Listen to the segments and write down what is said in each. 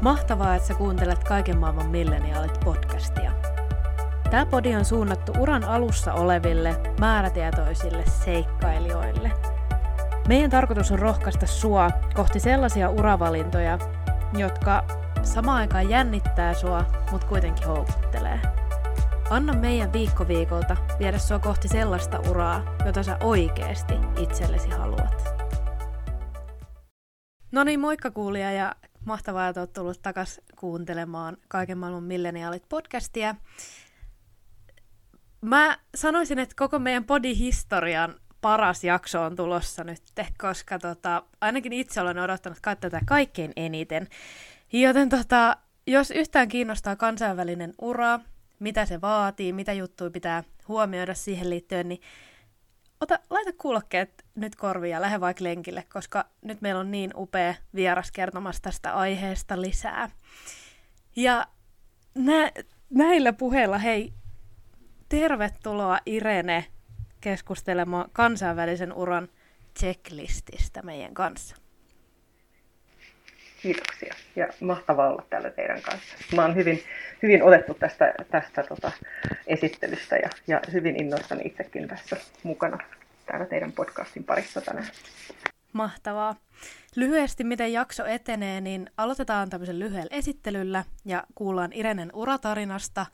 Mahtavaa, että sä kuuntelet Kaiken maailman milleniaalit podcastia. Tämä podi on suunnattu uran alussa oleville, määrätietoisille seikkailijoille. Meidän tarkoitus on rohkaista sua kohti sellaisia uravalintoja, jotka samaan aikaan jännittää sua, mutta kuitenkin houkuttelee. Anna meidän viikko viikolta viedä sua kohti sellaista uraa, jota sä oikeasti itsellesi haluat. No niin, moikka kuulija ja mahtavaa, että olet tullut takas kuuntelemaan Kaiken maailman milleniaalit podcastia. Mä sanoisin, että koko meidän podihistorian paras jakso on tulossa nyt, koska tota, ainakin itse olen odottanut tätä kaikkein eniten. Joten tota, jos yhtään kiinnostaa kansainvälinen ura, mitä se vaatii, mitä juttuja pitää huomioida siihen liittyen, niin ota, laita kuulokkeet nyt korviin ja lähde vaikka lenkille, koska nyt meillä on niin upea vieras kertomassa tästä aiheesta lisää. Ja nä, näillä puheilla, hei, tervetuloa Irene keskustelemaan kansainvälisen uran checklististä meidän kanssa. Kiitoksia ja mahtavaa olla täällä teidän kanssa. Mä oon hyvin, hyvin otettu tästä, tästä tota, esittelystä ja, ja hyvin innoissani itsekin tässä mukana täällä teidän podcastin parissa tänään. Mahtavaa. Lyhyesti, miten jakso etenee, niin aloitetaan tämmöisen lyhyellä esittelyllä ja kuullaan Irenen uratarinasta.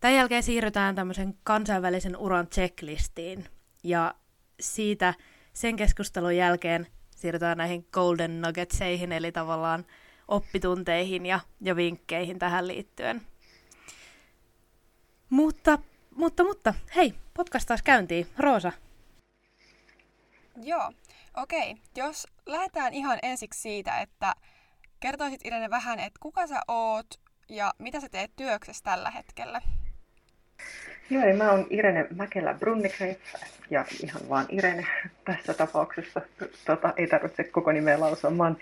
Tämän jälkeen siirrytään tämmöisen kansainvälisen uran checklistiin ja siitä sen keskustelun jälkeen siirrytään näihin golden nuggetseihin, eli tavallaan oppitunteihin ja, ja vinkkeihin tähän liittyen. Mutta, mutta, mutta, hei, podcast taas käyntiin. Roosa. Joo, okei. Okay. Jos lähdetään ihan ensiksi siitä, että kertoisit Irene vähän, että kuka sä oot ja mitä sä teet työksessä tällä hetkellä? Joo, mä oon Irene Mäkelä Brunnikreif ja ihan vaan Irene tässä tapauksessa. Tota, ei tarvitse koko nimeä lausua. Mä oon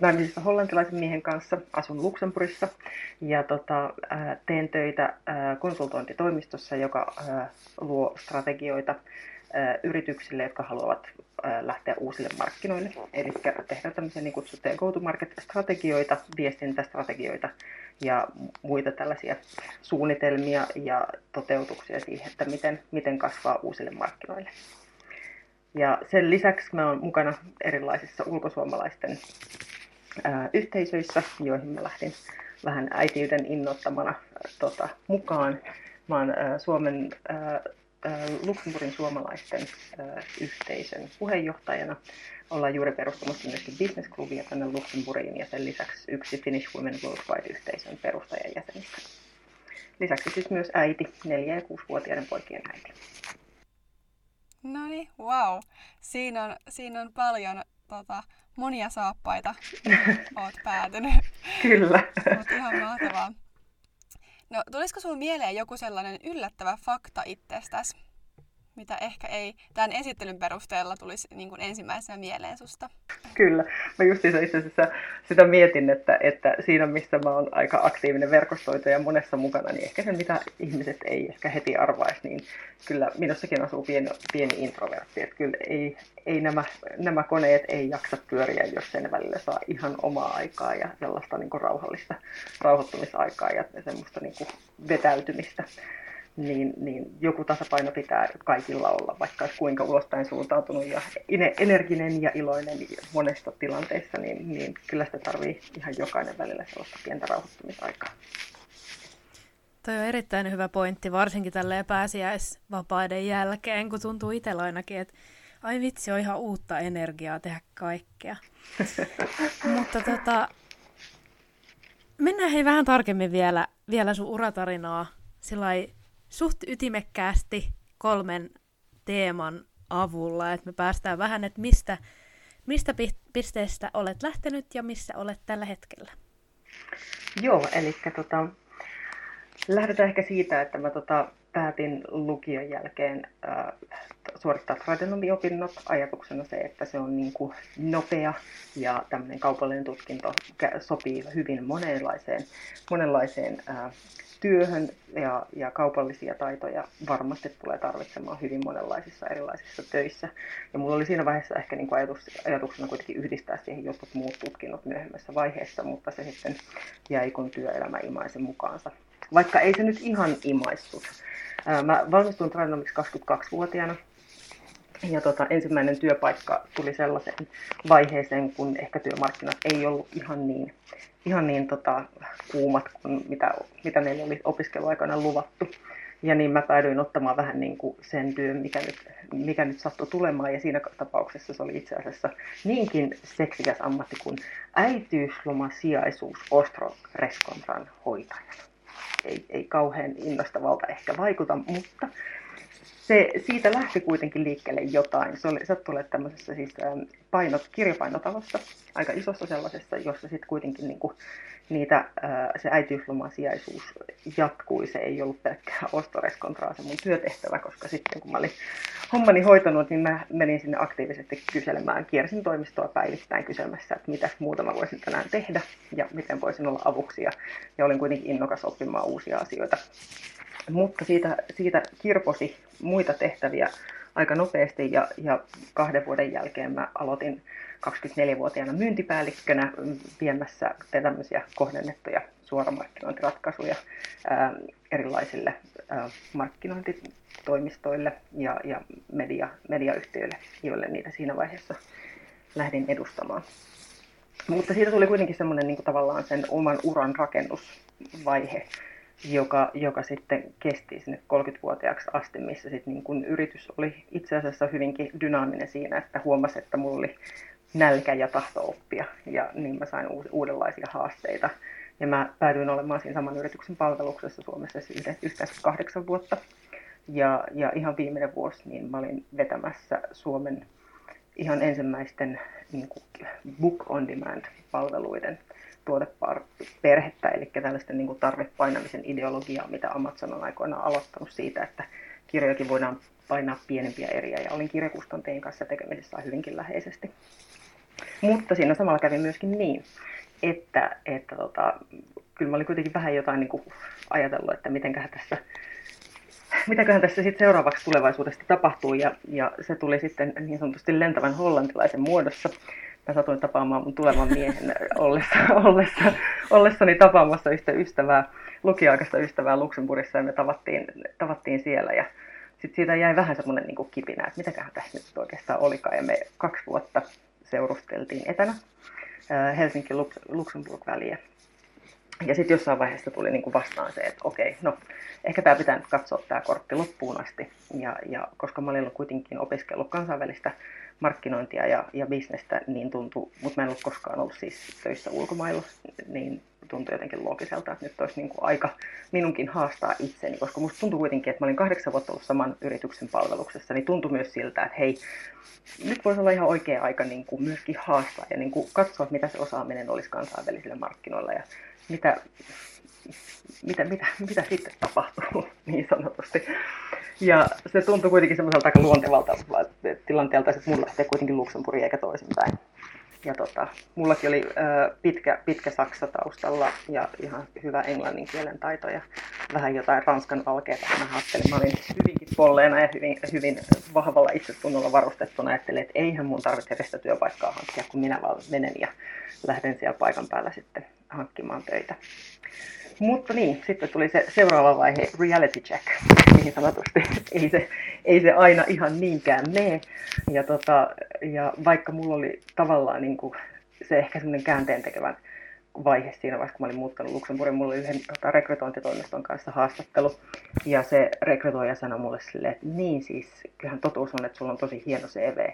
naimisissa hollantilaisen miehen kanssa, asun Luxemburgissa ja tota, teen töitä konsultointitoimistossa, joka luo strategioita yrityksille, jotka haluavat lähteä uusille markkinoille. Eli tehdä tämmöisiä niin kutsuttuja go-to-market-strategioita, viestintästrategioita ja muita tällaisia suunnitelmia ja toteutuksia siihen, että miten, miten kasvaa uusille markkinoille. Ja sen lisäksi mä olen mukana erilaisissa ulkosuomalaisten ää, yhteisöissä, joihin mä lähdin vähän äitiyden innoittamana tota, mukaan. Mä oon ää, Suomen ää, Luxemburgin suomalaisten yhteisön puheenjohtajana. Ollaan juuri perustamassa myöskin Business Clubia tänne Luxemburgiin ja sen lisäksi yksi Finnish Women Worldwide-yhteisön perustajajäsenistä. Lisäksi siis myös äiti, neljä- ja kuusivuotiaiden poikien äiti. No niin, wow. Siinä on, siinä on paljon tota, monia saappaita, oot päätynyt. Kyllä. Mutta ihan mahtavaa. No, tulisiko sinulle mieleen joku sellainen yllättävä fakta itsestäsi, mitä ehkä ei tämän esittelyn perusteella tulisi niin kuin ensimmäisenä mieleen susta? Kyllä. Mä just itse asiassa sitä mietin, että, että siinä missä mä oon aika aktiivinen verkostoitaja monessa mukana, niin ehkä se mitä ihmiset ei ehkä heti arvaisi, niin kyllä minussakin asuu pieni, pieni introvertti. Että kyllä ei, ei nämä, nämä koneet ei jaksa pyöriä, jos sen välillä saa ihan omaa aikaa ja sellaista niin kuin rauhallista rauhoittumisaikaa ja semmoista niin kuin vetäytymistä niin, niin joku tasapaino pitää kaikilla olla, vaikka olisi kuinka ulospäin suuntautunut ja energinen ja iloinen monesta tilanteessa, niin, niin kyllä sitä tarvii ihan jokainen välillä sellaista pientä rauhoittumisaikaa. Toi on erittäin hyvä pointti, varsinkin tälle pääsiäisvapaiden jälkeen, kun tuntuu itsellä ainakin, että ai vitsi, on ihan uutta energiaa tehdä kaikkea. Mutta tota, mennään hei vähän tarkemmin vielä, vielä sun uratarinaa sillä suht ytimekkäästi kolmen teeman avulla, että me päästään vähän, että mistä, mistä pisteestä olet lähtenyt ja missä olet tällä hetkellä. Joo, eli tota, lähdetään ehkä siitä, että mä tota, päätin lukion jälkeen äh, suorittaa tradenomiopinnot ajatuksena se, että se on niin kuin nopea ja tämmöinen kaupallinen tutkinto sopii hyvin monenlaiseen, monenlaiseen äh, työhön ja, ja kaupallisia taitoja varmasti tulee tarvitsemaan hyvin monenlaisissa erilaisissa töissä. Ja mulla oli siinä vaiheessa ehkä niin kuin ajatus, ajatuksena kuitenkin yhdistää siihen jotkut muut tutkinnot myöhemmässä vaiheessa, mutta se sitten jäi kun työelämä imaisen mukaansa. Vaikka ei se nyt ihan imaistut. Mä valmistuin tradenomiksi 22-vuotiaana ja tota, ensimmäinen työpaikka tuli sellaiseen vaiheeseen, kun ehkä työmarkkinat ei ollut ihan niin, ihan niin tota, kuumat kuin mitä, mitä meillä oli opiskeluaikana luvattu. Ja niin mä päädyin ottamaan vähän niin kuin sen työn, mikä nyt, mikä nyt sattui tulemaan. Ja siinä tapauksessa se oli itse asiassa niinkin seksikäs ammatti kuin äitiyslomasijaisuus Ostro-Reskontran hoitajana. Ei, ei kauhean innostavalta ehkä vaikuta, mutta se, siitä lähti kuitenkin liikkeelle jotain. Se oli, sattui olemaan tämmöisessä siis ähm, painot, kirjapainotalossa, aika isossa sellaisessa, jossa sitten kuitenkin niinku niitä, äh, se äitiysloman sijaisuus jatkui. Se ei ollut pelkkää ostoreskontraa se mun työtehtävä, koska sitten kun mä olin hommani hoitanut, niin mä menin sinne aktiivisesti kyselemään. Kiersin toimistoa päivittäin kyselmässä, että mitä muuta mä voisin tänään tehdä ja miten voisin olla avuksi. Ja, ja olin kuitenkin innokas oppimaan uusia asioita mutta siitä, siitä kirposi muita tehtäviä aika nopeasti ja, ja kahden vuoden jälkeen mä aloitin 24-vuotiaana myyntipäällikkönä viemässä tämmöisiä kohdennettuja suoramarkkinointiratkaisuja ää, erilaisille ää, markkinointitoimistoille ja, ja media, mediayhtiöille, joille niitä siinä vaiheessa lähdin edustamaan. Mutta siitä tuli kuitenkin semmoinen niin tavallaan sen oman uran rakennusvaihe, joka, joka sitten kesti sinne 30-vuotiaaksi asti, missä sitten niin kun yritys oli itse asiassa hyvinkin dynaaminen siinä, että huomasi, että mulla oli nälkä ja tahto oppia, ja niin mä sain uudenlaisia haasteita. Ja mä päädyin olemaan siinä saman yrityksen palveluksessa Suomessa siis yhteensä kahdeksan vuotta. Ja, ja ihan viimeinen vuosi niin mä olin vetämässä Suomen ihan ensimmäisten niin kuin book on demand palveluiden tuoteperhettä, eli tällaista niin kuin tarvepainamisen ideologiaa, mitä Amazon on aikoinaan aloittanut siitä, että kirjojakin voidaan painaa pienempiä eriä, ja olin kirjakustanteen kanssa tekemisissä hyvinkin läheisesti. Mutta siinä samalla kävi myöskin niin, että, että tota, kyllä mä olin kuitenkin vähän jotain niin kuin ajatellut, että mitenköhän tässä, mitäköhän tässä sitten seuraavaksi tulevaisuudesta tapahtuu, ja, ja se tuli sitten niin sanotusti lentävän hollantilaisen muodossa mä satuin tapaamaan mun tulevan miehen ollessa, ollessa, ollessani tapaamassa yhtä ystävää, lukiaikaista ystävää Luxemburgissa ja me tavattiin, tavattiin siellä ja sitten siitä jäi vähän semmoinen niin kipinä, että mitäköhän tässä nyt oikeastaan olikaan ja me kaksi vuotta seurusteltiin etänä Helsinki-Luxemburg-väliä. Ja sitten jossain vaiheessa tuli niin kuin vastaan se, että okei, no ehkä tämä pitää nyt katsoa tämä kortti loppuun asti. Ja, ja koska mä olin kuitenkin opiskellut kansainvälistä markkinointia ja, ja bisnestä, niin tuntui, mutta mä en ollut koskaan ollut siis töissä ulkomailla, niin tuntui jotenkin loogiselta, että nyt olisi niin kuin aika minunkin haastaa itseni, koska musta tuntui kuitenkin, että mä olin kahdeksan vuotta ollut saman yrityksen palveluksessa, niin tuntui myös siltä, että hei, nyt voisi olla ihan oikea aika niin kuin myöskin haastaa ja niin kuin katsoa, mitä se osaaminen olisi kansainvälisillä markkinoilla ja mitä, mitä, mitä, mitä sitten tapahtuu niin sanotusti. Ja se tuntui kuitenkin semmoiselta aika luontevalta tilanteelta, että mulla lähtee kuitenkin Luxemburgiin eikä toisinpäin. Ja tota, mullakin oli ö, pitkä, pitkä Saksa taustalla ja ihan hyvä englannin kielen taito ja vähän jotain ranskan alkeita. Mä ajattelin, mä olin hyvinkin polleena ja hyvin, hyvin vahvalla itsetunnolla varustettuna. Ajattelin, että eihän mun tarvitse edes työpaikkaa hankkia, kun minä vaan menen ja lähden siellä paikan päällä sitten hankkimaan töitä. Mutta niin, sitten tuli se seuraava vaihe, reality check, niin sanotusti. Ei se, ei se aina ihan niinkään mene. Ja, tota, ja vaikka mulla oli tavallaan niin kuin se ehkä semmoinen käänteen tekevä vaihe siinä vaiheessa, kun mä olin muuttanut Luxemburgin, mulla oli yhden tota, rekrytointitoimiston kanssa haastattelu. Ja se rekrytoija sanoi mulle silleen, että niin siis, kyllähän totuus on, että sulla on tosi hieno CV,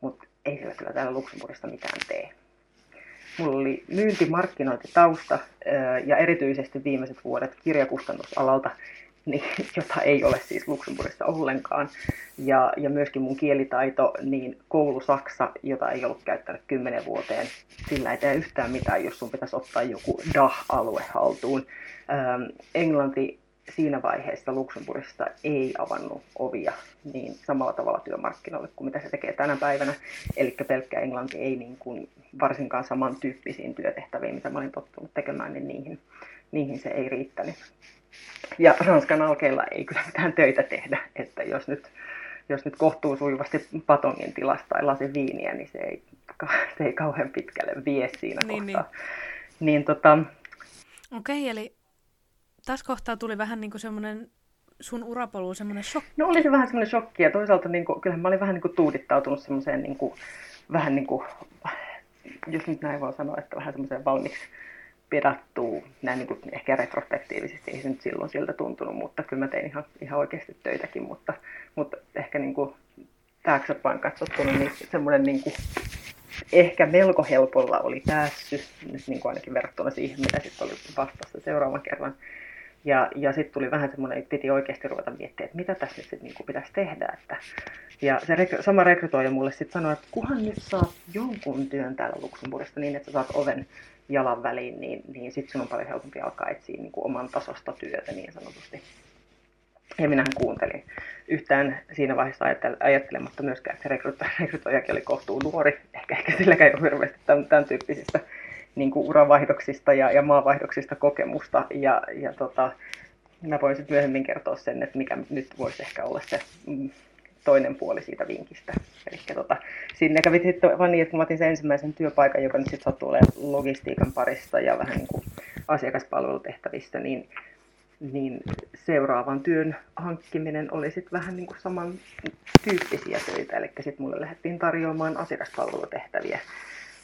mutta ei sillä kyllä täällä Luxemburgista mitään tee. Mulla oli myyntimarkkinointitausta ja erityisesti viimeiset vuodet kirjakustannusalalta, niin, jota ei ole siis Luxemburgissa ollenkaan. Ja, ja myöskin mun kielitaito, niin koulu Saksa, jota ei ollut käyttänyt kymmenen vuoteen, sillä ei tee yhtään mitään, jos sun pitäisi ottaa joku DAH-alue haltuun. Ähm, englanti siinä vaiheessa Luxemburgista ei avannut ovia niin samalla tavalla työmarkkinoille kuin mitä se tekee tänä päivänä. Eli pelkkä englanti ei niin kuin varsinkaan samantyyppisiin työtehtäviin, mitä mä olin tottunut tekemään, niin niihin, niihin se ei riittänyt. Ja Ranskan alkeilla ei kyllä mitään töitä tehdä, että jos nyt, jos nyt kohtuu sujuvasti patongin tilasta tai lasi viiniä, niin se ei, se ei kauhean pitkälle vie siinä niin, kohtaa. Niin, niin tota... Okei, eli tässä kohtaa tuli vähän niin kuin semmoinen sun urapolu semmoinen shokki? No oli se vähän semmoinen shokki ja toisaalta niin kuin, kyllähän mä olin vähän niin kuin tuudittautunut semmoiseen niin kuin, vähän niin kuin, jos nyt näin voi sanoa, että vähän semmoiseen valmiiksi pedattuu, näin niin kuin ehkä retrospektiivisesti, ei se nyt silloin siltä tuntunut, mutta kyllä mä tein ihan, ihan oikeasti töitäkin, mutta, mutta ehkä niin kuin taaksepäin katsottuna, niin semmoinen niin kuin, ehkä melko helpolla oli päässyt, nyt niin kuin ainakin verrattuna siihen, mitä sitten oli vastassa seuraavan kerran. Ja, ja sitten tuli vähän semmoinen, että piti oikeasti ruveta miettimään, että mitä tässä nyt sitten niin pitäisi tehdä. Että, ja se rek- sama rekrytoija mulle sitten sanoi, että kunhan nyt saat jonkun työn täällä Luxemburgista niin, että sä saat oven jalan väliin, niin, niin sitten sun on paljon helpompi alkaa etsiä niin kuin oman tasosta työtä niin sanotusti. Ja minähän kuuntelin yhtään siinä vaiheessa ajattelematta myöskään, että rekryto- rekrytoijakin oli kohtuu nuori, ehkä, ehkä silläkään ei ole hirveästi tämän, tämän tyyppisistä niin kuin uravaihdoksista ja, ja maavaihdoksista kokemusta. Ja, ja tota, mä voin sitten myöhemmin kertoa sen, että mikä nyt voisi ehkä olla se mm, toinen puoli siitä vinkistä. Eli tota, sinne kävi sitten vaan niin, että mä otin sen ensimmäisen työpaikan, joka nyt sitten sattuu olemaan logistiikan parista ja vähän niin kuin asiakaspalvelutehtävistä, niin, niin seuraavan työn hankkiminen oli sitten vähän niin kuin saman tyyppisiä töitä. Eli sitten mulle lähdettiin tarjoamaan asiakaspalvelutehtäviä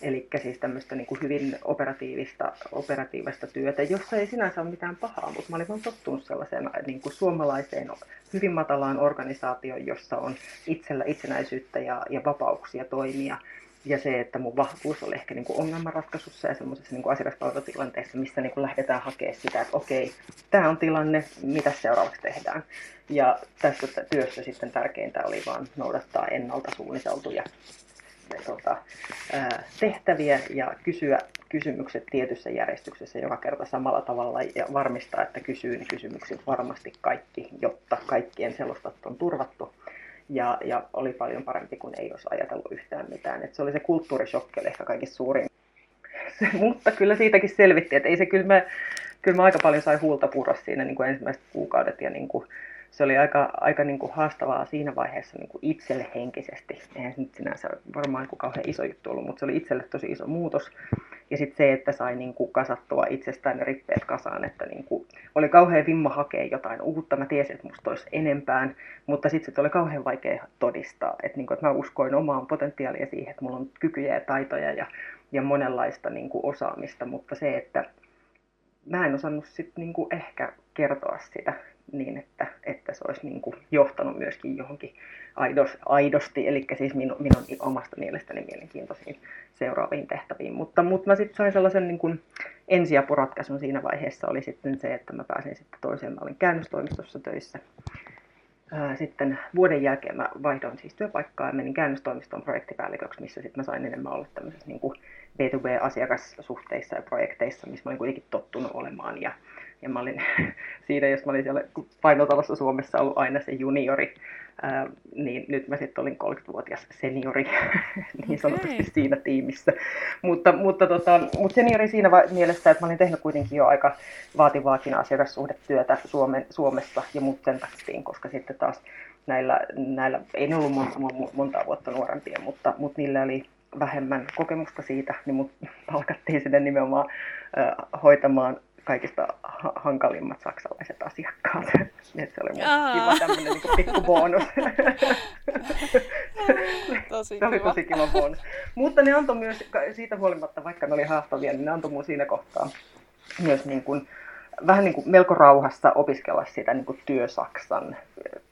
Eli siis tämmöistä niin hyvin operatiivista, operatiivista työtä, jossa ei sinänsä ole mitään pahaa, mutta mä olin vaan tottunut sellaiseen niin kuin suomalaiseen hyvin matalaan organisaatioon, jossa on itsellä itsenäisyyttä ja, ja vapauksia toimia. Ja se, että mun vahvuus oli ehkä niin kuin ongelmanratkaisussa ja semmoisessa niin asiakaspalvelutilanteessa, missä niin kuin lähdetään hakemaan sitä, että okei, tämä on tilanne, mitä seuraavaksi tehdään. Ja tässä työssä sitten tärkeintä oli vaan noudattaa ennalta suunniteltuja tota, tehtäviä ja kysyä kysymykset tietyssä järjestyksessä joka kerta samalla tavalla ja varmistaa, että kysyy ne kysymykset varmasti kaikki, jotta kaikkien selostat on turvattu. Ja, ja oli paljon parempi kuin ei olisi ajatellut yhtään mitään. Et se oli se kulttuurishokki, oli ehkä kaikista suurin. Mutta kyllä siitäkin selvitti, että ei se kyllä mä, kyllä mä aika paljon sai huulta purra siinä niin kuin ensimmäiset kuukaudet ja niin kuin, se oli aika, aika niin kuin haastavaa siinä vaiheessa niin kuin itselle henkisesti. Eihän se nyt sinänsä varmaan niin kauhean iso juttu ollut, mutta se oli itselle tosi iso muutos. Ja sitten se, että sai niin kuin kasattua itsestään ne rippeet kasaan, että niin kuin oli kauhean vimma hakea jotain uutta. Mä tiesin, että musta olisi enempään, mutta sitten se oli kauhean vaikea todistaa. Että, niin kuin, että mä uskoin omaan potentiaalia siihen, että mulla on kykyjä ja taitoja ja, ja monenlaista niin kuin osaamista, mutta se, että mä en osannut sitten niin kuin ehkä kertoa sitä niin, että, että se olisi niin kuin johtanut myöskin johonkin aidos, aidosti, eli siis minun, minun omasta mielestäni mielenkiintoisiin seuraaviin tehtäviin. Mutta, mutta mä sitten sain sellaisen niin kuin ensiapuratkaisun siinä vaiheessa oli sitten se, että mä pääsin sitten toiseen, mä olin käännöstoimistossa töissä. Sitten vuoden jälkeen mä vaihdoin siis työpaikkaa ja menin käännöstoimiston projektipäälliköksi, missä sitten mä sain enemmän olla tämmöisessä niin kuin B2B-asiakassuhteissa ja projekteissa, missä mä olin kuitenkin tottunut olemaan. Ja, ja mä olin siinä, jos mä olin siellä painotalossa Suomessa ollut aina se juniori, ää, niin nyt mä sitten olin 30-vuotias seniori niin sanotusti okay. siinä tiimissä. Mutta, mutta, tota, mutta seniori siinä va- mielessä, että mä olin tehnyt kuitenkin jo aika vaativaakin asiakassuhdetyötä Suomen, Suomessa ja mut sen takia, koska sitten taas näillä, näillä ei ne ollut monta, monta vuotta nuorempia, mutta, mutta niillä oli vähemmän kokemusta siitä, niin mut palkattiin sinne nimenomaan äh, hoitamaan kaikista ha- hankalimmat saksalaiset asiakkaat. Et se oli mun kiva tämmöinen niin pikku bonus. tosi se oli tosi kiva bonus. Mutta ne antoi myös, siitä huolimatta, vaikka ne oli haastavia, niin ne antoi mun siinä kohtaa myös niin kuin, vähän niin kuin melko rauhassa opiskella sitä niin kuin työsaksan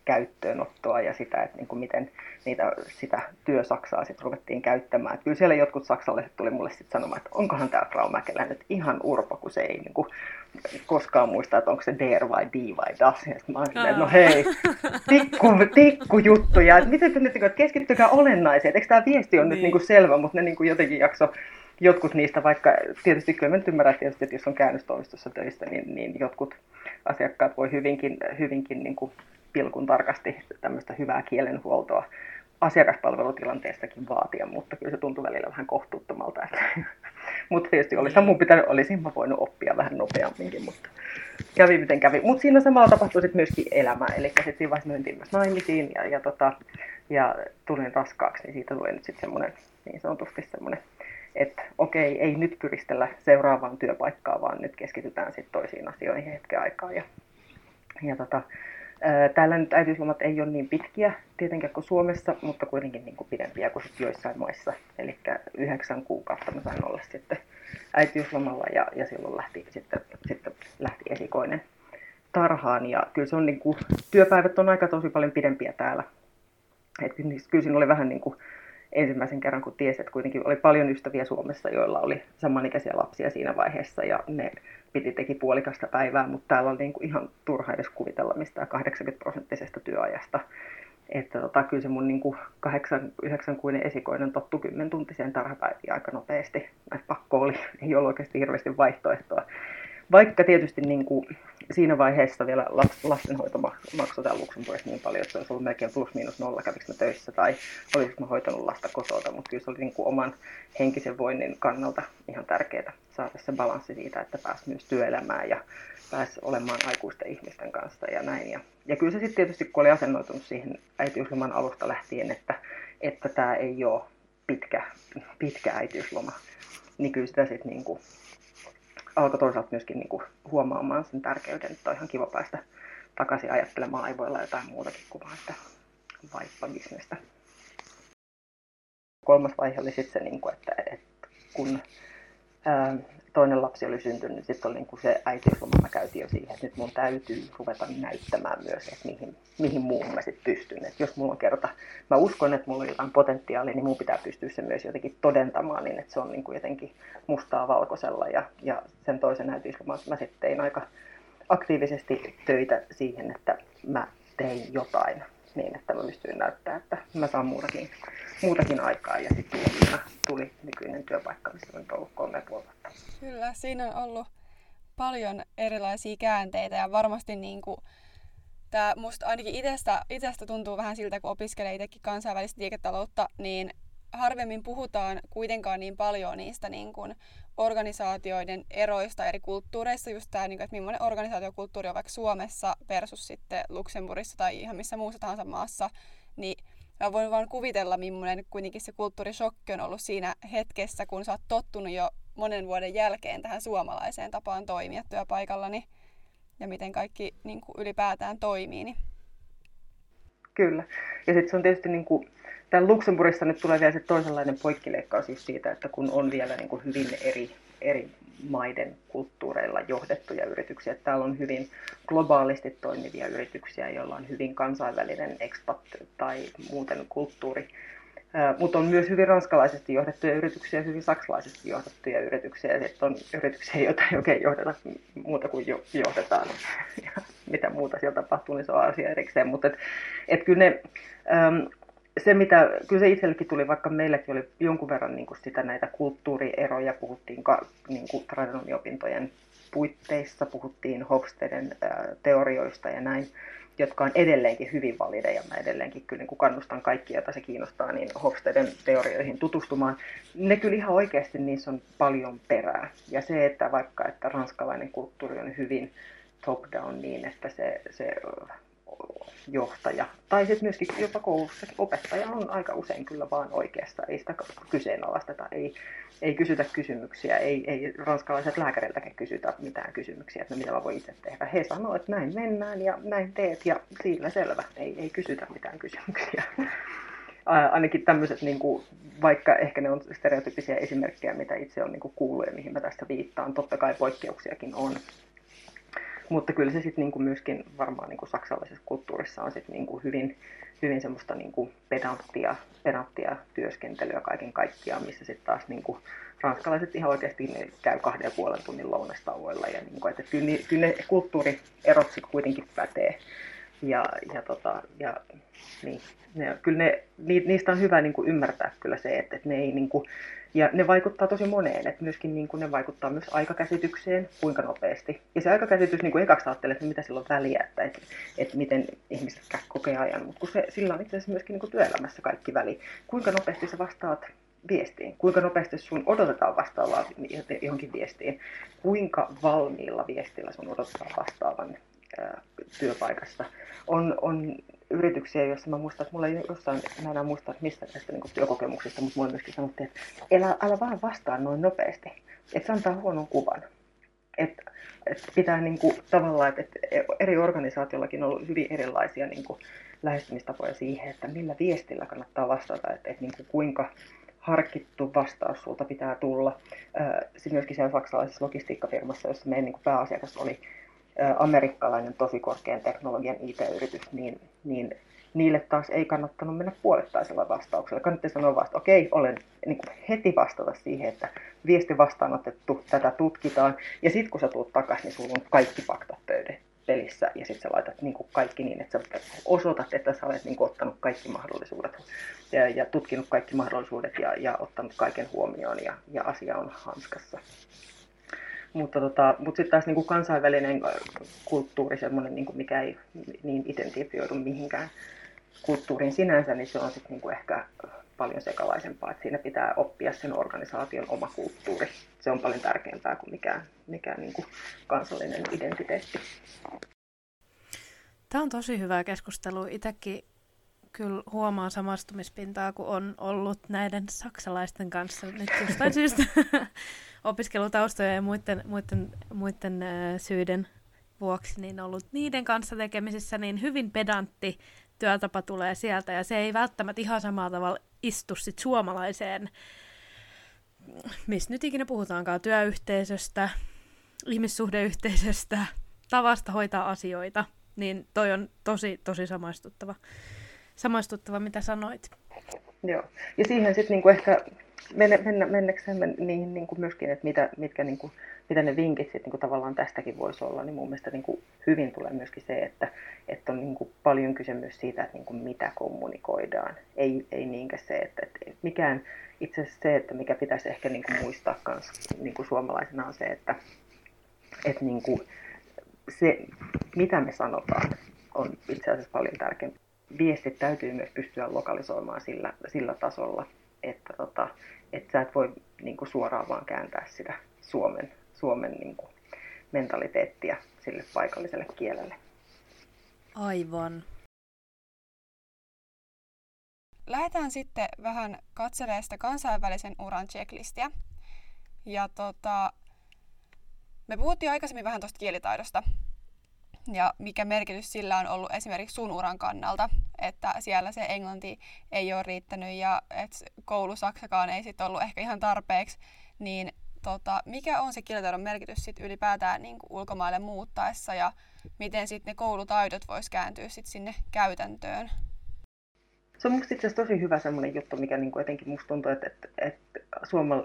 käyttöönottoa ja sitä, että niin kuin miten niitä, sitä työsaksaa sitten ruvettiin käyttämään. Et kyllä siellä jotkut saksalaiset tuli mulle sitten sanomaan, että onkohan tämä Frau Mäkelä nyt ihan urpo, kun se ei niin kuin koskaan muista, että onko se der vai die vai das. Ja mä olin että no hei, tikku, tikku juttuja, että miten te nyt, että keskittykää olennaiseen. Eikö tämä viesti on niin. nyt niin kuin selvä, mutta ne niin kuin jotenkin jakso jotkut niistä, vaikka tietysti kyllä mä ymmärrän tietysti, että jos on käännöstoimistossa töistä, niin, niin jotkut asiakkaat voi hyvinkin, hyvinkin niin kuin pilkun tarkasti tämmöistä hyvää kielenhuoltoa asiakaspalvelutilanteestakin vaatia, mutta kyllä se tuntui välillä vähän kohtuuttomalta. Että, mutta tietysti olisi mun pitänyt, olisin mä voinut oppia vähän nopeamminkin, mutta kävi miten kävi. Mutta siinä samalla tapahtui sitten myöskin elämä, eli sitten siinä vaiheessa mentiin myös naimisiin ja, ja, tota, ja tulin raskaaksi, niin siitä tuli nyt sitten semmoinen niin sanotusti semmoinen, että okei, ei nyt pyristellä seuraavaan työpaikkaan, vaan nyt keskitytään sitten toisiin asioihin hetken aikaa. Ja, ja tota, Täällä nyt äitiyslomat ei ole niin pitkiä tietenkään kuin Suomessa, mutta kuitenkin niin kuin pidempiä kuin joissain maissa. Eli yhdeksän kuukautta mä sain olla sitten äitiyslomalla ja, ja silloin lähti, sitten, sitten lähti esikoinen tarhaan. Ja kyllä, se on niin kuin, työpäivät on aika tosi paljon pidempiä täällä. Et kyllä siinä oli vähän niin kuin ensimmäisen kerran, kun tiesi, että kuitenkin oli paljon ystäviä Suomessa, joilla oli samanikäisiä lapsia siinä vaiheessa ja ne piti teki puolikasta päivää, mutta täällä oli niin kuin ihan turha edes kuvitella mistään 80 prosenttisesta työajasta. Että tota, kyllä se mun niin kuin 8, 9 kuinen esikoinen tottu 10 tuntiseen tarhapäiviin aika nopeasti. Että pakko oli, ei ollut oikeasti hirveästi vaihtoehtoa. Vaikka tietysti niin kuin siinä vaiheessa vielä lastenhoito maksoi täällä Luxemburgissa niin paljon, että se olisi ollut melkein plus miinus nolla, kävikö töissä tai olisiko mä hoitanut lasta kotota, mutta kyllä se oli niin kuin oman henkisen voinnin kannalta ihan tärkeää saada se balanssi siitä, että pääsi myös työelämään ja pääsi olemaan aikuisten ihmisten kanssa ja näin. Ja, ja kyllä se sitten tietysti, kun oli asennoitunut siihen äitiysloman alusta lähtien, että, että tämä ei ole pitkä, pitkä äitiysloma, niin kyllä sitä sitten niin alkoi toisaalta myöskin niin kuin huomaamaan sen tärkeyden, että on ihan kiva päästä takaisin ajattelemaan aivoilla jotain muutakin kuin vaan sitä vaippabisnestä. Kolmas vaihe oli sitten se, niin kuin, että, että kun ää, toinen lapsi oli syntynyt, niin sitten oli niin kuin se äitiysloma, mä käytiin jo siihen, että nyt mun täytyy ruveta näyttämään myös, että mihin, mihin muuhun mä sitten pystyn. Että jos mulla on kerta, mä uskon, että mulla on jotain potentiaalia, niin mun pitää pystyä se myös jotenkin todentamaan niin, että se on niin kuin jotenkin mustaa valkoisella. Ja, ja sen toisen äitiysloman mä sitten tein aika aktiivisesti töitä siihen, että mä tein jotain niin, että mä pystyin näyttää, että mä saan muutakin, muutakin aikaa. Ja sitten tuli, nykyinen työpaikka, missä on ollut kolme vuotta. Kyllä, siinä on ollut paljon erilaisia käänteitä ja varmasti niin kuin, tämä musta ainakin itsestä, itsestä tuntuu vähän siltä, kun opiskelee itsekin kansainvälistä liiketaloutta, niin harvemmin puhutaan kuitenkaan niin paljon niistä niin kuin organisaatioiden eroista eri kulttuureissa, just tämä, niin kuin, että millainen organisaatiokulttuuri on vaikka Suomessa versus sitten Luxemburgissa tai ihan missä muussa tahansa maassa, niin mä voin vaan kuvitella, millainen kuitenkin se kulttuurishokki on ollut siinä hetkessä, kun sä oot tottunut jo monen vuoden jälkeen tähän suomalaiseen tapaan toimia työpaikallani ja miten kaikki niin kuin ylipäätään toimii. Niin. Kyllä. Ja sitten se on tietysti niin kuin, täällä Luxemburgissa nyt tulee vielä se toisenlainen poikkileikkaus siis siitä, että kun on vielä niin kuin hyvin eri, eri maiden kulttuureilla johdettuja yrityksiä. Täällä on hyvin globaalisti toimivia yrityksiä, joilla on hyvin kansainvälinen expat tai muuten kulttuuri mutta on myös hyvin ranskalaisesti johdettuja yrityksiä hyvin saksalaisesti johdettuja yrityksiä. Ja sitten on yrityksiä, joita ei oikein johdeta muuta kuin jo, johdetaan. Ja mitä muuta siellä tapahtuu, niin se on asia erikseen. Mutta et, et kyllä ne, se, mitä, kyllä se itsellekin tuli, vaikka meilläkin oli jonkun verran niin kuin sitä näitä kulttuurieroja, puhuttiin niin kuin tradenomiopintojen puitteissa, puhuttiin Hofsteden äh, teorioista ja näin jotka on edelleenkin hyvin valideja. Mä edelleenkin kyllä niin kannustan kaikkia, joita se kiinnostaa, niin Hofsteden teorioihin tutustumaan. Ne kyllä ihan oikeasti niissä on paljon perää. Ja se, että vaikka että ranskalainen kulttuuri on hyvin top-down niin, että se, se johtaja, tai sitten myöskin jopa koulussa opettaja on aika usein kyllä vaan oikeasta, ei sitä kyseenalaisteta, ei, ei kysytä kysymyksiä, ei, ei ranskalaiset lääkäriltäkään kysytä mitään kysymyksiä, että no mitä mä voin itse tehdä. He sanoo, että näin mennään ja näin teet ja sillä selvä, ei, ei kysytä mitään kysymyksiä. Ainakin tämmöiset, niin kuin, vaikka ehkä ne on stereotypisia esimerkkejä, mitä itse on niin kuullut ja mihin mä tästä viittaan, totta kai poikkeuksiakin on, mutta kyllä se sitten niinku myöskin varmaan niinku saksalaisessa kulttuurissa on sit niinku hyvin, hyvin semmoista niinku pedanttia, pedanttia työskentelyä kaiken kaikkiaan, missä sitten taas niinku ranskalaiset ihan oikeasti käy kahden ja puolen tunnin lounastauoilla. Ja niinku, että kyllä, kyllä ne kulttuurierot sitten kuitenkin pätee. Ja, ja, tota, ja niin, ne, kyllä ne, niistä on hyvä niin kuin ymmärtää kyllä se, että, että ne ei niin kuin, ja ne vaikuttaa tosi moneen, että myöskin niin kuin ne vaikuttaa myös aikakäsitykseen, kuinka nopeasti. Ja se aikakäsitys, niin kuin ekaksi ajattelee, että mitä sillä on väliä, että, että, että miten ihmiset kokee ajan, mutta kun se, sillä on itse asiassa myöskin niin kuin työelämässä kaikki väli. Kuinka nopeasti sä vastaat viestiin, kuinka nopeasti sun odotetaan vastaavaa johonkin viestiin, kuinka valmiilla viestillä sun odotetaan vastaavan ää, työpaikassa. On, on yrityksiä, joissa mä muistan, että mulla ei jossain, mä enää muista, mistä tästä niin työkokemuksesta, mutta mulle myöskin sanottiin, että älä, älä vaan vastaa noin nopeasti, että se antaa huonon kuvan. Että et pitää niin kuin, tavallaan, että et eri organisaatiollakin on ollut hyvin erilaisia niin kuin, lähestymistapoja siihen, että millä viestillä kannattaa vastata, että et, niin kuin, kuinka harkittu vastaus sulta pitää tulla. Sitten myöskin siellä saksalaisessa logistiikkafirmassa, jossa meidän niin kuin pääasiakas oli amerikkalainen tosi korkean teknologian IT-yritys, niin, niin niille taas ei kannattanut mennä puolettaisella vastauksella. Kannattaa sanoa vasta, okei, olen niin kuin heti vastata siihen, että viesti vastaanotettu, tätä tutkitaan, ja sitten kun sä tulet takaisin, niin sulla on kaikki faktat pelissä, ja sitten sä laitat niin kuin kaikki niin, että sä osoitat, että sä olet niin kuin, ottanut kaikki mahdollisuudet ja, ja tutkinut kaikki mahdollisuudet ja, ja ottanut kaiken huomioon, ja, ja asia on hanskassa. Mutta, tota, mutta sitten taas niin kuin kansainvälinen kulttuuri, semmoinen, niin kuin mikä ei niin identifioidu mihinkään kulttuuriin sinänsä, niin se on sitten niin kuin ehkä paljon sekalaisempaa, että siinä pitää oppia sen organisaation oma kulttuuri. Se on paljon tärkeämpää kuin mikään, mikään niin kuin kansallinen identiteetti. Tämä on tosi hyvä keskustelu. Itsekin kyllä huomaa samastumispintaa, kun on ollut näiden saksalaisten kanssa nyt jostain syystä opiskelutaustoja ja muiden, muiden, muiden syiden vuoksi niin ollut niiden kanssa tekemisissä, niin hyvin pedantti työtapa tulee sieltä. Ja se ei välttämättä ihan samalla tavalla istu sit suomalaiseen, missä nyt ikinä puhutaankaan, työyhteisöstä, ihmissuhdeyhteisöstä, tavasta hoitaa asioita, niin toi on tosi, tosi samaistuttava, samaistuttava mitä sanoit. Joo, ja siihen sitten niinku ehkä mennä, mennä, mennäksemme niihin niin kuin myöskin, että mitä, mitkä, niin kuin, mitä ne vinkit sitten niin kuin tavallaan tästäkin voisi olla, niin mun mielestä niin kuin hyvin tulee myöskin se, että, että on niin kuin paljon kyse myös siitä, että niin kuin mitä kommunikoidaan. Ei, ei niinkään se, että, että mikään, itse asiassa se, että mikä pitäisi ehkä niin kuin muistaa myös niin kuin suomalaisena on se, että, että niin kuin se, mitä me sanotaan, on itse asiassa paljon tärkeämpää. Viestit täytyy myös pystyä lokalisoimaan sillä, sillä tasolla, että, tota, että sä et voi niin kuin suoraan vaan kääntää sitä Suomen, Suomen niin kuin mentaliteettia sille paikalliselle kielelle. Aivan. Lähdetään sitten vähän katselemaan sitä kansainvälisen uran checklistiä. Ja tota, me puhuttiin aikaisemmin vähän tuosta kielitaidosta, ja mikä merkitys sillä on ollut esimerkiksi sun uran kannalta, että siellä se englanti ei ole riittänyt ja että koulusaksakaan ei sitten ollut ehkä ihan tarpeeksi, niin tota, mikä on se kielitaidon merkitys sit ylipäätään niin kuin ulkomaille muuttaessa ja miten sitten ne koulutaidot vois kääntyä sit sinne käytäntöön? Se on musta itse asiassa tosi hyvä semmoinen juttu, mikä niin kuin jotenkin musta tuntuu, että, että, että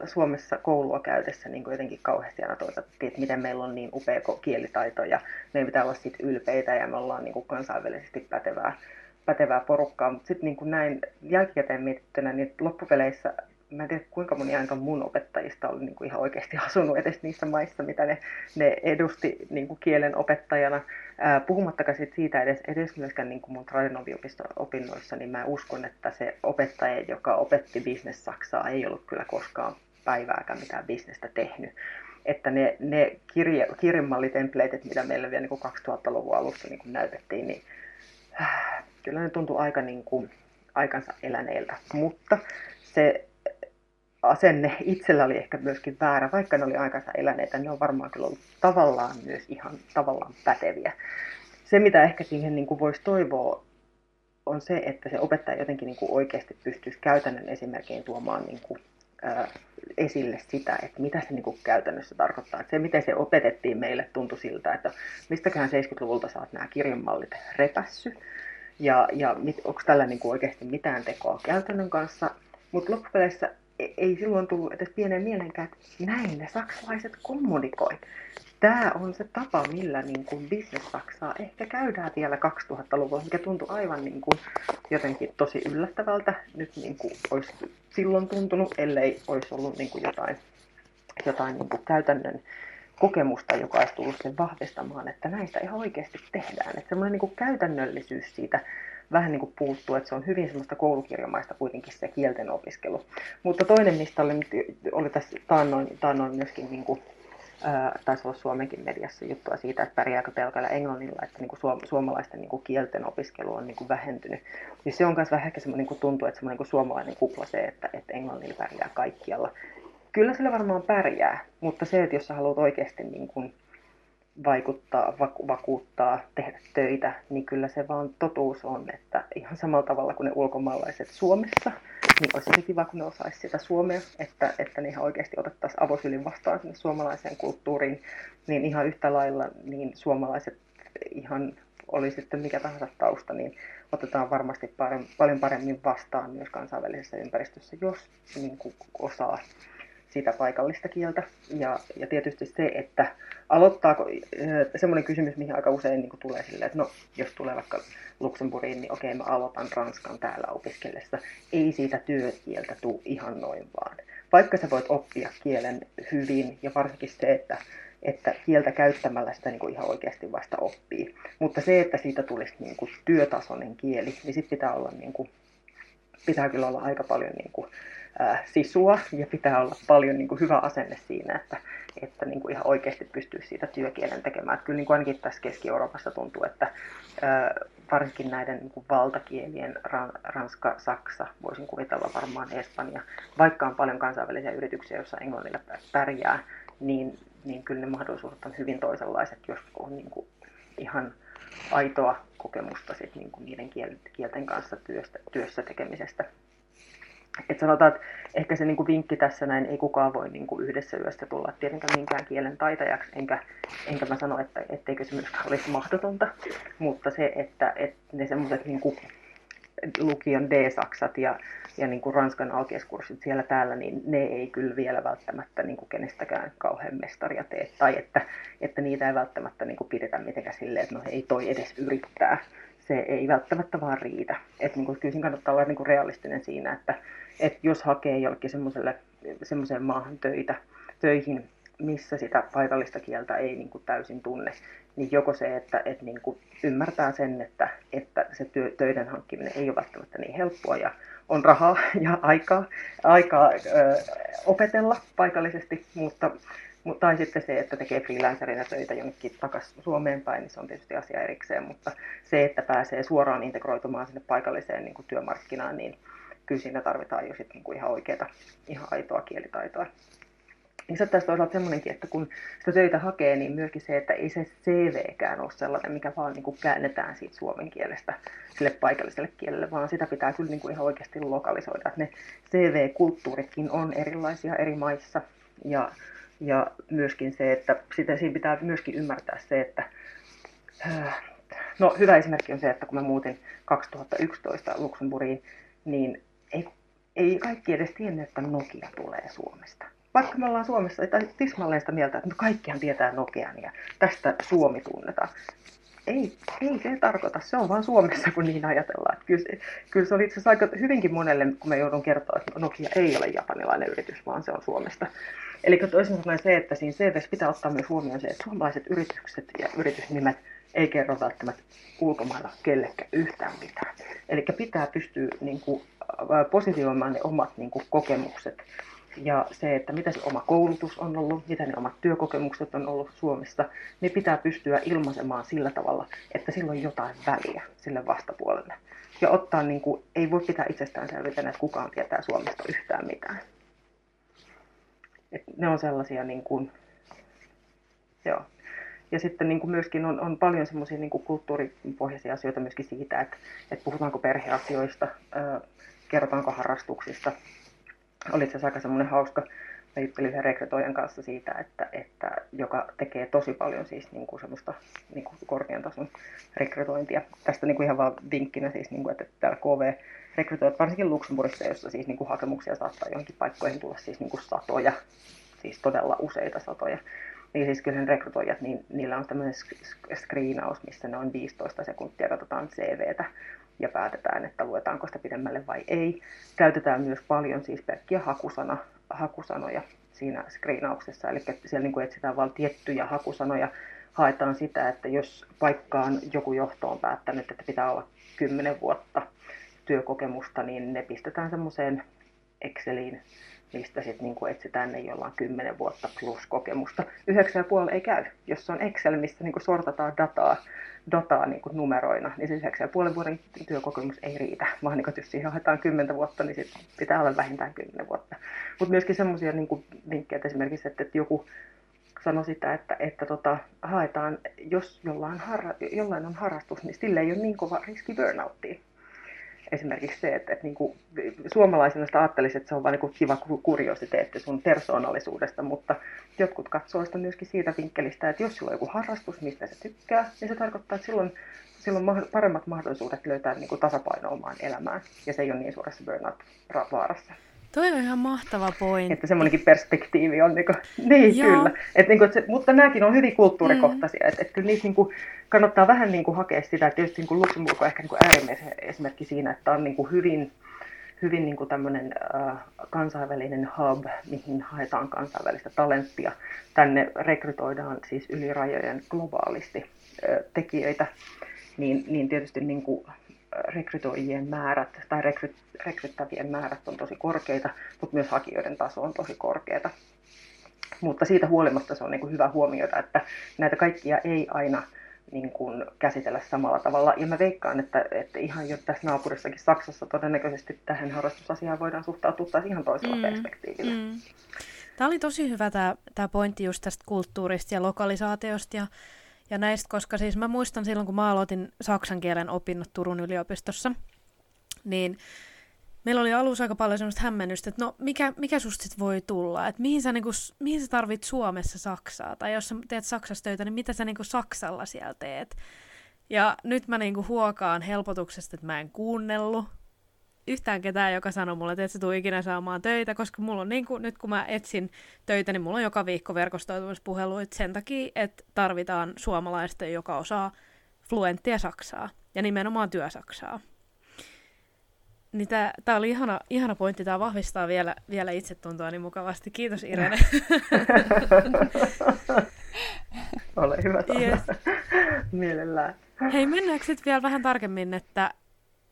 Suomessa koulua käytössä niin kuin jotenkin kauheasti aina toisattiin, että miten meillä on niin upea kielitaito ja meidän pitää olla siitä ylpeitä ja me ollaan niin kuin kansainvälisesti pätevää, pätevää porukkaa. Mutta sitten niin näin jälkikäteen mietittynä, niin loppupeleissä mä en tiedä kuinka moni ainakaan mun opettajista oli niin kuin ihan oikeasti asunut edes niissä maissa, mitä ne, ne edusti niin kuin kielen opettajana. Puhumattakaan sit siitä edes, edes myöskään niin kuin mun Tradinovi-opiston opinnoissa, niin mä uskon, että se opettaja, joka opetti bisnes-saksaa, ei ollut kyllä koskaan päivääkään mitään bisnestä tehnyt. Että ne, ne kirje, kirjemallitempleitit, mitä meillä vielä niin 2000-luvun alussa niin kuin näytettiin, niin äh, kyllä ne tuntui aika niin kuin, aikansa eläneiltä. Mutta se asenne itsellä oli ehkä myöskin väärä, vaikka ne oli aikansa eläneitä, ne on varmaan kyllä ollut tavallaan myös ihan tavallaan päteviä. Se, mitä ehkä siihen niin kuin voisi toivoa, on se, että se opettaja jotenkin niin kuin oikeasti pystyisi käytännön esimerkkein tuomaan niin kuin, ää, esille sitä, että mitä se niin kuin käytännössä tarkoittaa. Että se, miten se opetettiin meille, tuntui siltä, että mistäköhän 70-luvulta saat nämä kirjanmallit repässy, ja, ja onko tällä niin kuin oikeasti mitään tekoa käytännön kanssa. Mutta loppupeleissä ei silloin tullut edes pienen mielenkään, että näin ne saksalaiset kommunikoi. Tämä on se tapa, millä niin kuin business Saksaa ehkä käydään vielä 2000-luvulla, mikä tuntui aivan niin kuin jotenkin tosi yllättävältä. Nyt niin kuin olisi silloin tuntunut, ellei olisi ollut niin kuin jotain, jotain niin kuin käytännön kokemusta, joka olisi tullut sen vahvistamaan, että näistä ihan oikeasti tehdään. Että semmoinen niin kuin käytännöllisyys siitä vähän niin kuin puuttuu, että se on hyvin semmoista koulukirjamaista kuitenkin se kielten opiskelu. Mutta toinen, mistä oli, oli tässä taannoin, taannoin myöskin niin kuin, taisi olla Suomenkin mediassa juttua siitä, että pärjääkö pelkällä englannilla, että niin kuin suom- suomalaisten niin kuin kielten opiskelu on niin kuin vähentynyt. Ja se on myös vähän ehkä semmoinen, niin tuntuu, että semmoinen niin suomalainen kupla se, että, että englannilla pärjää kaikkialla. Kyllä sillä varmaan pärjää, mutta se, että jos sä haluat oikeasti niin kuin vaikuttaa, vaku- vakuuttaa, tehdä töitä, niin kyllä se vaan totuus on, että ihan samalla tavalla kuin ne ulkomaalaiset Suomessa, niin olisi se kiva, kun ne osaisi sitä suomea, että, että ne ihan oikeasti otettaisiin avosylin vastaan sinne suomalaiseen kulttuuriin, niin ihan yhtä lailla niin suomalaiset ihan oli sitten mikä tahansa tausta, niin otetaan varmasti paljon paremmin vastaan myös kansainvälisessä ympäristössä, jos niin kuin osaa sitä paikallista kieltä. Ja, ja tietysti se, että aloittaako, semmoinen kysymys, mihin aika usein niin tulee silleen, että no, jos tulee vaikka Luxemburgiin, niin okei, mä aloitan ranskan täällä opiskellessa. Ei siitä työkieltä tule ihan noin vaan. Vaikka sä voit oppia kielen hyvin, ja varsinkin se, että, että kieltä käyttämällä sitä niin kuin ihan oikeasti vasta oppii. Mutta se, että siitä tulisi niin kuin työtasoinen kieli, niin sitten pitää olla niin kuin, pitää kyllä olla aika paljon niin kuin, sisua ja pitää olla paljon niin kuin, hyvä asenne siinä, että, että niin kuin ihan oikeasti pystyy siitä työkielen tekemään. Että kyllä niin kuin ainakin tässä Keski-Euroopassa tuntuu, että varsinkin näiden niin kuin valtakielien, Ranska, Saksa, voisin kuvitella varmaan Espanja, vaikka on paljon kansainvälisiä yrityksiä, joissa englannilla pärjää, niin, niin kyllä ne mahdollisuudet on hyvin toisenlaiset, jos on niin kuin ihan aitoa kokemusta sit niin kuin niiden kielten kanssa työstä, työssä tekemisestä. Et sanotaan, että ehkä se niinku vinkki tässä näin, ei kukaan voi niinku yhdessä yössä tulla tietenkään minkään kielen taitajaksi, enkä, enkä mä sano, että etteikö se myöskään olisi mahdotonta, mutta se, että, että ne semmoiset niinku lukion D-saksat ja, ja niinku Ranskan alkeiskurssit siellä täällä, niin ne ei kyllä vielä välttämättä niinku kenestäkään kauhean mestaria tee, tai että, että niitä ei välttämättä niinku pidetä mitenkään silleen, että no ei toi edes yrittää se ei välttämättä vaan riitä. Että niin kuin, kyllä siinä kannattaa olla niin kuin realistinen siinä, että, että jos hakee jollekin semmoiseen maahan töitä, töihin, missä sitä paikallista kieltä ei niin kuin täysin tunne, niin joko se, että, että niin kuin ymmärtää sen, että, että se työ, töiden hankkiminen ei ole välttämättä niin helppoa ja on rahaa ja aikaa, aikaa ö, opetella paikallisesti, mutta tai sitten se, että tekee freelancerina töitä jonnekin takaisin Suomeen päin, niin se on tietysti asia erikseen, mutta se, että pääsee suoraan integroitumaan sinne paikalliseen niin kuin työmarkkinaan, niin kyllä siinä tarvitaan jo sitten niin kuin ihan oikeaa, ihan aitoa kielitaitoa. Niin se tässä toisaalta semmoinenkin, että kun sitä töitä hakee, niin myöskin se, että ei se CVkään ole sellainen, mikä vaan niin kuin käännetään siitä suomen kielestä sille paikalliselle kielelle, vaan sitä pitää kyllä niin kuin ihan oikeasti lokalisoida. Että ne CV-kulttuuritkin on erilaisia eri maissa ja ja myöskin se, että sitä, siinä pitää myöskin ymmärtää se, että äh, no hyvä esimerkki on se, että kun mä muutin 2011 Luxemburgiin, niin ei, ei kaikki edes tiennyt, että Nokia tulee Suomesta. Vaikka me ollaan Suomessa tai tismalleen sitä mieltä, että kaikkihan tietää Nokian ja tästä Suomi tunnetaan. Ei, ei se tarkoita, se on vaan Suomessa, kun niin ajatellaan. Että kyllä, kyllä se oli itse asiassa aika hyvinkin monelle, kun me joudun kertoa, että Nokia ei ole japanilainen yritys, vaan se on Suomesta. Eli toisin sanoen se, että siinä CVssä pitää ottaa myös huomioon se, että suomalaiset yritykset ja yritysnimet ei kerro välttämättä ulkomailla kellekään yhtään mitään. Eli pitää pystyä niin kuin, positioimaan ne omat niin kuin, kokemukset ja se, että mitä se oma koulutus on ollut, mitä ne omat työkokemukset on ollut Suomessa, ne pitää pystyä ilmaisemaan sillä tavalla, että sillä on jotain väliä sille vastapuolelle. Ja ottaa, niin kuin, ei voi pitää itsestäänselvyytenä, että kukaan tietää Suomesta yhtään mitään. Et ne on sellaisia, niin kuin, joo. Ja sitten niin kuin myöskin on, on paljon semmoisia niin kulttuuripohjaisia asioita myöskin siitä, että, että puhutaanko perheasioista, ää, kerrotaanko harrastuksista. Oli asiassa aika semmoinen hauska, mä juttelin yhden rekrytoijan kanssa siitä, että, että joka joka tekee tosi paljon siis niin kuin semmoista niin kuin korkean tason rekrytointia. Tästä niin kuin ihan vaan vinkkinä siis, niin kuin, että täällä KV rekrytoivat varsinkin Luxemburgissa, jossa siis niin kuin hakemuksia saattaa johonkin paikkoihin tulla siis niin kuin satoja, siis todella useita satoja. Niin siis kyllä rekrytoijat, niin niillä on tämmöinen screenaus, missä ne on 15 sekuntia, katsotaan CVtä ja päätetään, että luetaanko sitä pidemmälle vai ei. Käytetään myös paljon siis pelkkiä hakusana, hakusanoja siinä screenauksessa, eli siellä niin kuin etsitään vain tiettyjä hakusanoja, haetaan sitä, että jos paikkaan joku johto on päättänyt, että pitää olla 10 vuotta työkokemusta, niin ne pistetään semmoiseen Exceliin, mistä sitten niin etsitään ne, joilla on 10 vuotta plus kokemusta. 9,5 ei käy. Jos on Excel, missä niin sortataan dataa, dataa niin numeroina, niin se 9,5 vuoden työkokemus ei riitä, vaan niin jos siihen haetaan 10 vuotta, niin sit pitää olla vähintään 10 vuotta. Mutta myöskin semmoisia niin vinkkejä, että esimerkiksi, että, että joku sanoi sitä, että, että tota, haetaan, jos jollain, harra, jollain on harrastus, niin sille ei ole niin kova riski burnouttiin esimerkiksi se, että, että niin kuin, suomalaisena sitä ajattelisi, että se on vain niin kiva kuriositeetti sun persoonallisuudesta, mutta jotkut katsoo sitä myöskin siitä vinkkelistä, että jos sulla on joku harrastus, mistä se tykkää, niin se tarkoittaa, että silloin, silloin paremmat mahdollisuudet löytää niin tasapaino omaan elämään, ja se ei ole niin suuressa burnout-vaarassa. Toi on ihan mahtava pointti. Että semmoinenkin perspektiivi on, niin, kuin, niin Joo. kyllä. Et, niin kuin, että se, mutta nämäkin on hyvin kulttuurikohtaisia, mm. että, että kyllä niitä niin kuin, kannattaa vähän niin kuin, hakea sitä, että tietysti niin kuin Luxemburg on ehkä niin kuin äärimmäisen esimerkki siinä, että on niin kuin, hyvin, hyvin niin kuin tämmöinen äh, kansainvälinen hub, mihin haetaan kansainvälistä talenttia. Tänne rekrytoidaan siis yli rajojen globaalisti äh, tekijöitä, niin, niin tietysti niin kuin, rekrytoijien määrät tai rekry, rekryttävien määrät on tosi korkeita, mutta myös hakijoiden taso on tosi korkeata. Mutta siitä huolimatta se on niin kuin hyvä huomioida, että näitä kaikkia ei aina niin kuin käsitellä samalla tavalla. Ja mä veikkaan, että, että ihan jo tässä naapurissakin Saksassa todennäköisesti tähän harrastusasiaan voidaan suhtautua taas ihan toisella mm, perspektiivillä. Mm. Tämä oli tosi hyvä tämä, tämä pointti just tästä kulttuurista ja lokalisaatiosta ja ja näistä, koska siis mä muistan silloin, kun mä aloitin saksan kielen opinnot Turun yliopistossa, niin meillä oli alussa aika paljon semmoista hämmennystä, että no mikä, mikä susta sit voi tulla, että mihin sä, niinku, mihin sä tarvit Suomessa Saksaa, tai jos sä teet Saksassa töitä, niin mitä sä niinku Saksalla siellä teet. Ja nyt mä niinku huokaan helpotuksesta, että mä en kuunnellut, yhtään ketään, joka sanoo mulle, että et sä tuu ikinä saamaan töitä, koska mulla on niin kuin, nyt kun mä etsin töitä, niin mulla on joka viikko verkostoitumispuheluita sen takia, että tarvitaan suomalaista, joka osaa fluenttia saksaa ja nimenomaan työsaksaa. Niin tää, oli ihana, ihana pointti, tämä vahvistaa vielä, vielä itsetuntoa niin mukavasti. Kiitos Irene. Ole hyvä yes. Mielellään. Hei, mennäänkö sitten vielä vähän tarkemmin, että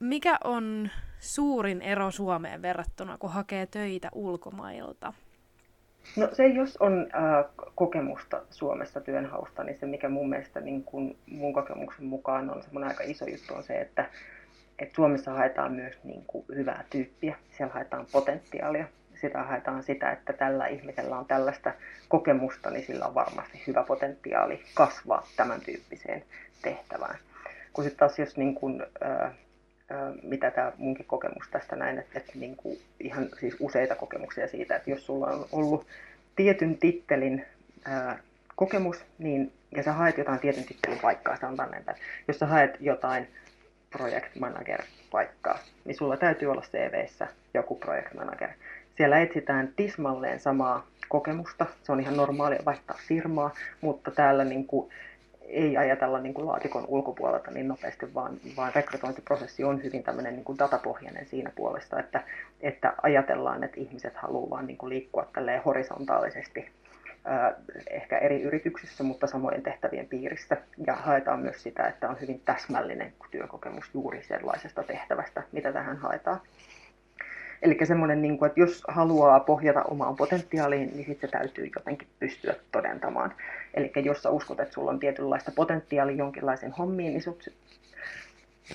mikä on suurin ero Suomeen verrattuna, kun hakee töitä ulkomailta? No se, jos on äh, kokemusta Suomessa työnhausta, niin se mikä mun mielestä niin kun mun kokemuksen mukaan on semmoinen aika iso juttu on se, että, että Suomessa haetaan myös niin kuin hyvää tyyppiä. Siellä haetaan potentiaalia. Sitä haetaan sitä, että tällä ihmisellä on tällaista kokemusta, niin sillä on varmasti hyvä potentiaali kasvaa tämän tyyppiseen tehtävään. Kun sitten taas jos niin kun, äh, mitä tämä munkin kokemus tästä näin, että, että niin kuin ihan siis useita kokemuksia siitä, että jos sulla on ollut tietyn tittelin ää, kokemus, niin, ja sä haet jotain tietyn tittelin paikkaa, sanotaan näin, että jos sä haet jotain project manager paikkaa, niin sulla täytyy olla CVssä joku project manager. Siellä etsitään tismalleen samaa kokemusta, se on ihan normaalia vaihtaa firmaa, mutta täällä niin kuin, ei ajatella niin kuin laatikon ulkopuolelta niin nopeasti, vaan, vaan rekrytointiprosessi on hyvin tämmöinen niin kuin datapohjainen siinä puolesta, että, että ajatellaan, että ihmiset haluaa vaan niin kuin liikkua tälleen horisontaalisesti ehkä eri yrityksissä, mutta samojen tehtävien piirissä. Ja haetaan myös sitä, että on hyvin täsmällinen työkokemus juuri sellaisesta tehtävästä, mitä tähän haetaan. Eli semmoinen, niin kuin, että jos haluaa pohjata omaan potentiaaliin, niin sitten se täytyy jotenkin pystyä todentamaan. Eli jos sä uskot, että sulla on tietynlaista potentiaalia jonkinlaisen hommiin, niin sut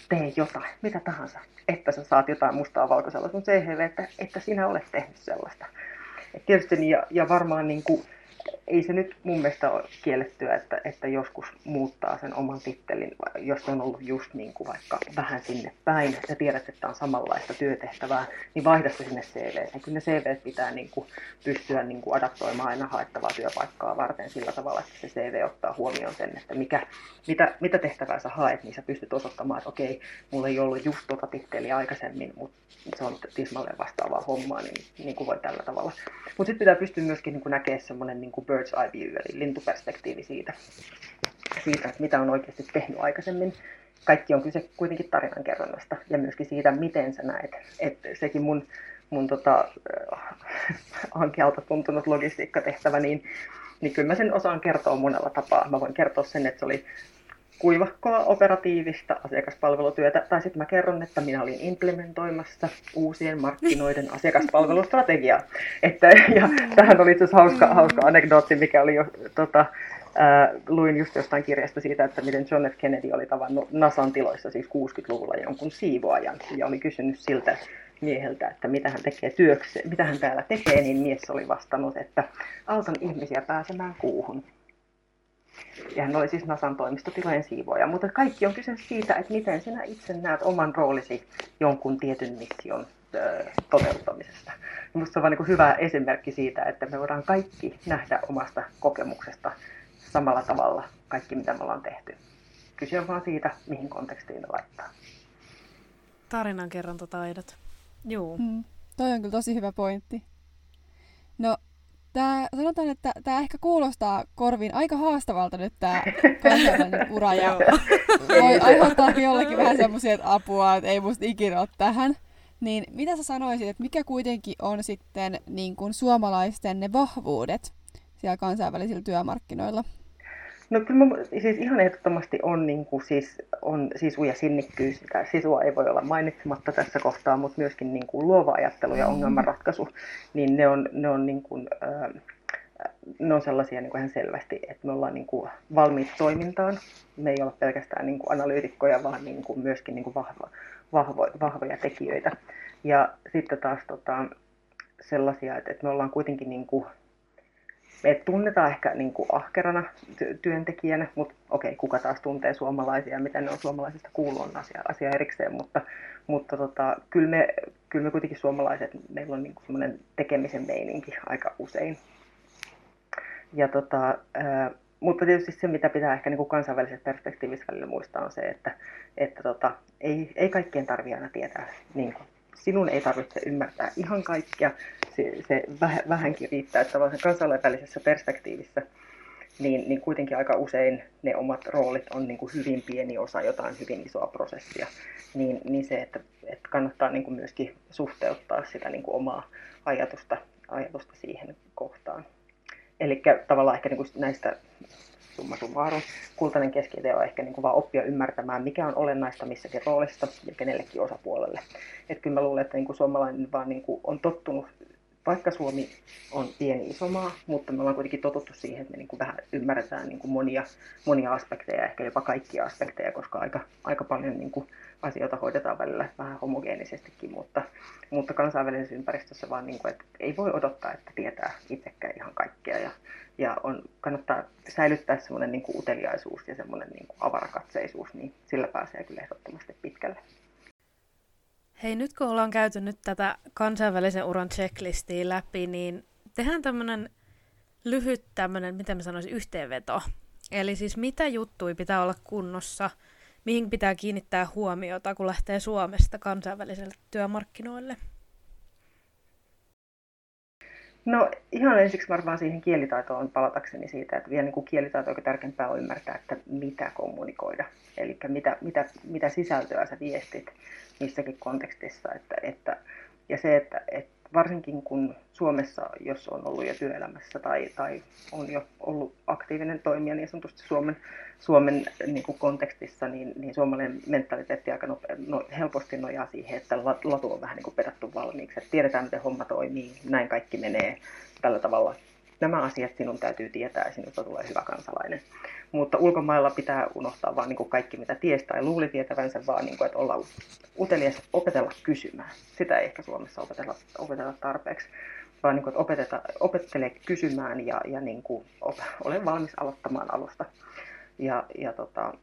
tee jotain, mitä tahansa, että sä saat jotain mustaa valkoisella sun CV, että, että sinä olet tehnyt sellaista. Et tietysti, ja, ja varmaan niin kuin, ei se nyt mun mielestä ole kiellettyä, että, että joskus muuttaa sen oman tittelin, jos on ollut just niin kuin vaikka vähän sinne päin, ja tiedät, että on samanlaista työtehtävää, niin vaihda se sinne CV. Ja kyllä ne CV pitää niin kuin pystyä niin kuin adaptoimaan aina haettavaa työpaikkaa varten sillä tavalla, että se CV ottaa huomioon sen, että mikä, mitä, mitä tehtävää sä haet, niin sä pystyt osoittamaan, että okei, mulla ei ollut just tuota titteliä aikaisemmin, mutta se on tismalleen vastaavaa hommaa, niin, niin kuin voi tällä tavalla. Mutta sitten pitää pystyä myöskin niin näkemään semmoinen niin kuin bird's eye view, eli lintuperspektiivi siitä, siitä, että mitä on oikeasti tehnyt aikaisemmin. Kaikki on kyse kuitenkin tarinankerronnasta ja myöskin siitä, miten sä näet. Että sekin mun, mun tota, ankealta tuntunut logistiikkatehtävä, niin, niin kyllä mä sen osaan kertoa monella tapaa. Mä voin kertoa sen, että se oli kuivakkoa operatiivista asiakaspalvelutyötä, tai sitten mä kerron, että minä olin implementoimassa uusien markkinoiden asiakaspalvelustrategiaa. Että, ja tähän oli itse asiassa hauska, hauska anekdootti, mikä oli jo, tota, ää, luin just jostain kirjasta siitä, että miten John F. Kennedy oli tavannut NASAn tiloissa siis 60-luvulla jonkun siivoajan, ja oli kysynyt siltä mieheltä, että mitä hän tekee työksi, mitä hän täällä tekee, niin mies oli vastannut, että autan ihmisiä pääsemään kuuhun. Ja hän oli siis Nasan toimistotilojen siivoja. Mutta kaikki on kyse siitä, että miten sinä itse näet oman roolisi jonkun tietyn mission toteuttamisesta. Minusta se on vain niin hyvä esimerkki siitä, että me voidaan kaikki nähdä omasta kokemuksesta samalla tavalla kaikki, mitä me ollaan tehty. Kyse on vaan siitä, mihin kontekstiin ne laittaa. Tarinankerrontataidot. Juu. Mm, toi on kyllä tosi hyvä pointti. No, Tää, sanotaan, että tämä ehkä kuulostaa korviin aika haastavalta nyt tämä kansainvälinen ura ja voi aiheuttaa jollekin vähän semmoisia, että apua, että ei musta ikinä ole tähän. Niin mitä sä sanoisit, että mikä kuitenkin on sitten niin kuin suomalaisten ne vahvuudet siellä kansainvälisillä työmarkkinoilla? No kyllä mä, siis ihan ehdottomasti on, niin kuin, siis, on sisu ja sinnikkyys. Sitä sisua ei voi olla mainitsematta tässä kohtaa, mutta myöskin niin kuin, luova ajattelu ja ongelmanratkaisu, niin ne on, ne on, niin kuin, äh, ne on sellaisia niin kuin ihan selvästi, että me ollaan niin kuin, valmiit toimintaan. Me ei olla pelkästään niin kuin, analyytikkoja, vaan niin kuin, myöskin niin kuin, vahva, vahvo, vahvoja tekijöitä. Ja sitten taas tota, sellaisia, että, että me ollaan kuitenkin niin kuin, me tunnetaan ehkä niin kuin ahkerana ty- työntekijänä, mutta okei, okay, kuka taas tuntee suomalaisia ja mitä ne on suomalaisista kuuluu on asia, asia erikseen, mutta, mutta tota, kyllä, me, kyllä me kuitenkin suomalaiset, meillä on niin semmoinen tekemisen meininki aika usein. Ja tota, ää, mutta tietysti se, mitä pitää ehkä niin kuin kansainvälisessä perspektiivissä välillä muistaa, on se, että, että tota, ei, ei kaikkien tarvitse aina tietää niin kuin sinun ei tarvitse ymmärtää ihan kaikkea, se, se vähänkin riittää, että vaan kansainvälisessä perspektiivissä niin, niin kuitenkin aika usein ne omat roolit on niin kuin hyvin pieni osa jotain hyvin isoa prosessia. Niin, niin se, että, että kannattaa niin kuin myöskin suhteuttaa sitä niin kuin omaa ajatusta, ajatusta siihen kohtaan. Eli tavallaan ehkä niin kuin näistä summa summarum, kultainen keskitie on ehkä niin kuin vaan oppia ymmärtämään, mikä on olennaista missäkin roolissa ja kenellekin osapuolelle. Että kyllä mä luulen, että niin kuin suomalainen vaan niin kuin on tottunut, vaikka Suomi on pieni iso maa, mutta me ollaan kuitenkin totuttu siihen, että me niin kuin vähän ymmärretään niin kuin monia, monia aspekteja, ehkä jopa kaikkia aspekteja, koska aika, aika paljon niin kuin asioita hoidetaan välillä vähän homogeenisestikin, mutta, mutta kansainvälisessä ympäristössä vaan, niin kuin, että ei voi odottaa, että tietää itsekään ihan kaikkea. Ja, ja on, kannattaa säilyttää semmoinen niin kuin uteliaisuus ja semmoinen niin kuin avarakatseisuus, niin sillä pääsee kyllä ehdottomasti pitkälle. Hei, nyt kun ollaan käyty nyt tätä kansainvälisen uran checklistia läpi, niin tehdään tämmöinen lyhyt tämmöinen, miten mä sanoisin, yhteenveto. Eli siis mitä juttui pitää olla kunnossa, mihin pitää kiinnittää huomiota, kun lähtee Suomesta kansainväliselle työmarkkinoille? No ihan ensiksi varmaan siihen kielitaitoon palatakseni siitä, että vielä niin kuin kielitaito on tärkeämpää on ymmärtää, että mitä kommunikoida. Eli mitä, mitä, mitä sisältöä sä viestit missäkin kontekstissa. Että, että, ja se, että, että varsinkin kun Suomessa, jos on ollut jo työelämässä tai, tai on jo ollut aktiivinen toimija niin sanotusti Suomen, Suomen niin kuin kontekstissa, niin, niin suomalainen mentaliteetti aika nope, no, helposti nojaa siihen, että latu on vähän niin kuin pedattu valmiiksi. Että tiedetään, miten homma toimii, näin kaikki menee tällä tavalla. Nämä asiat sinun täytyy tietää sinusta tulee hyvä kansalainen. Mutta ulkomailla pitää unohtaa vaan niin kuin kaikki, mitä ties tai luuli tietävänsä, vaan niin kuin, että olla utelias, opetella kysymään. Sitä ei ehkä Suomessa opetella, opetella tarpeeksi. vaan niin kuin, että opeteta, opettele kysymään ja, ja niin kuin, op, ole valmis aloittamaan alusta. Ja, ja tota,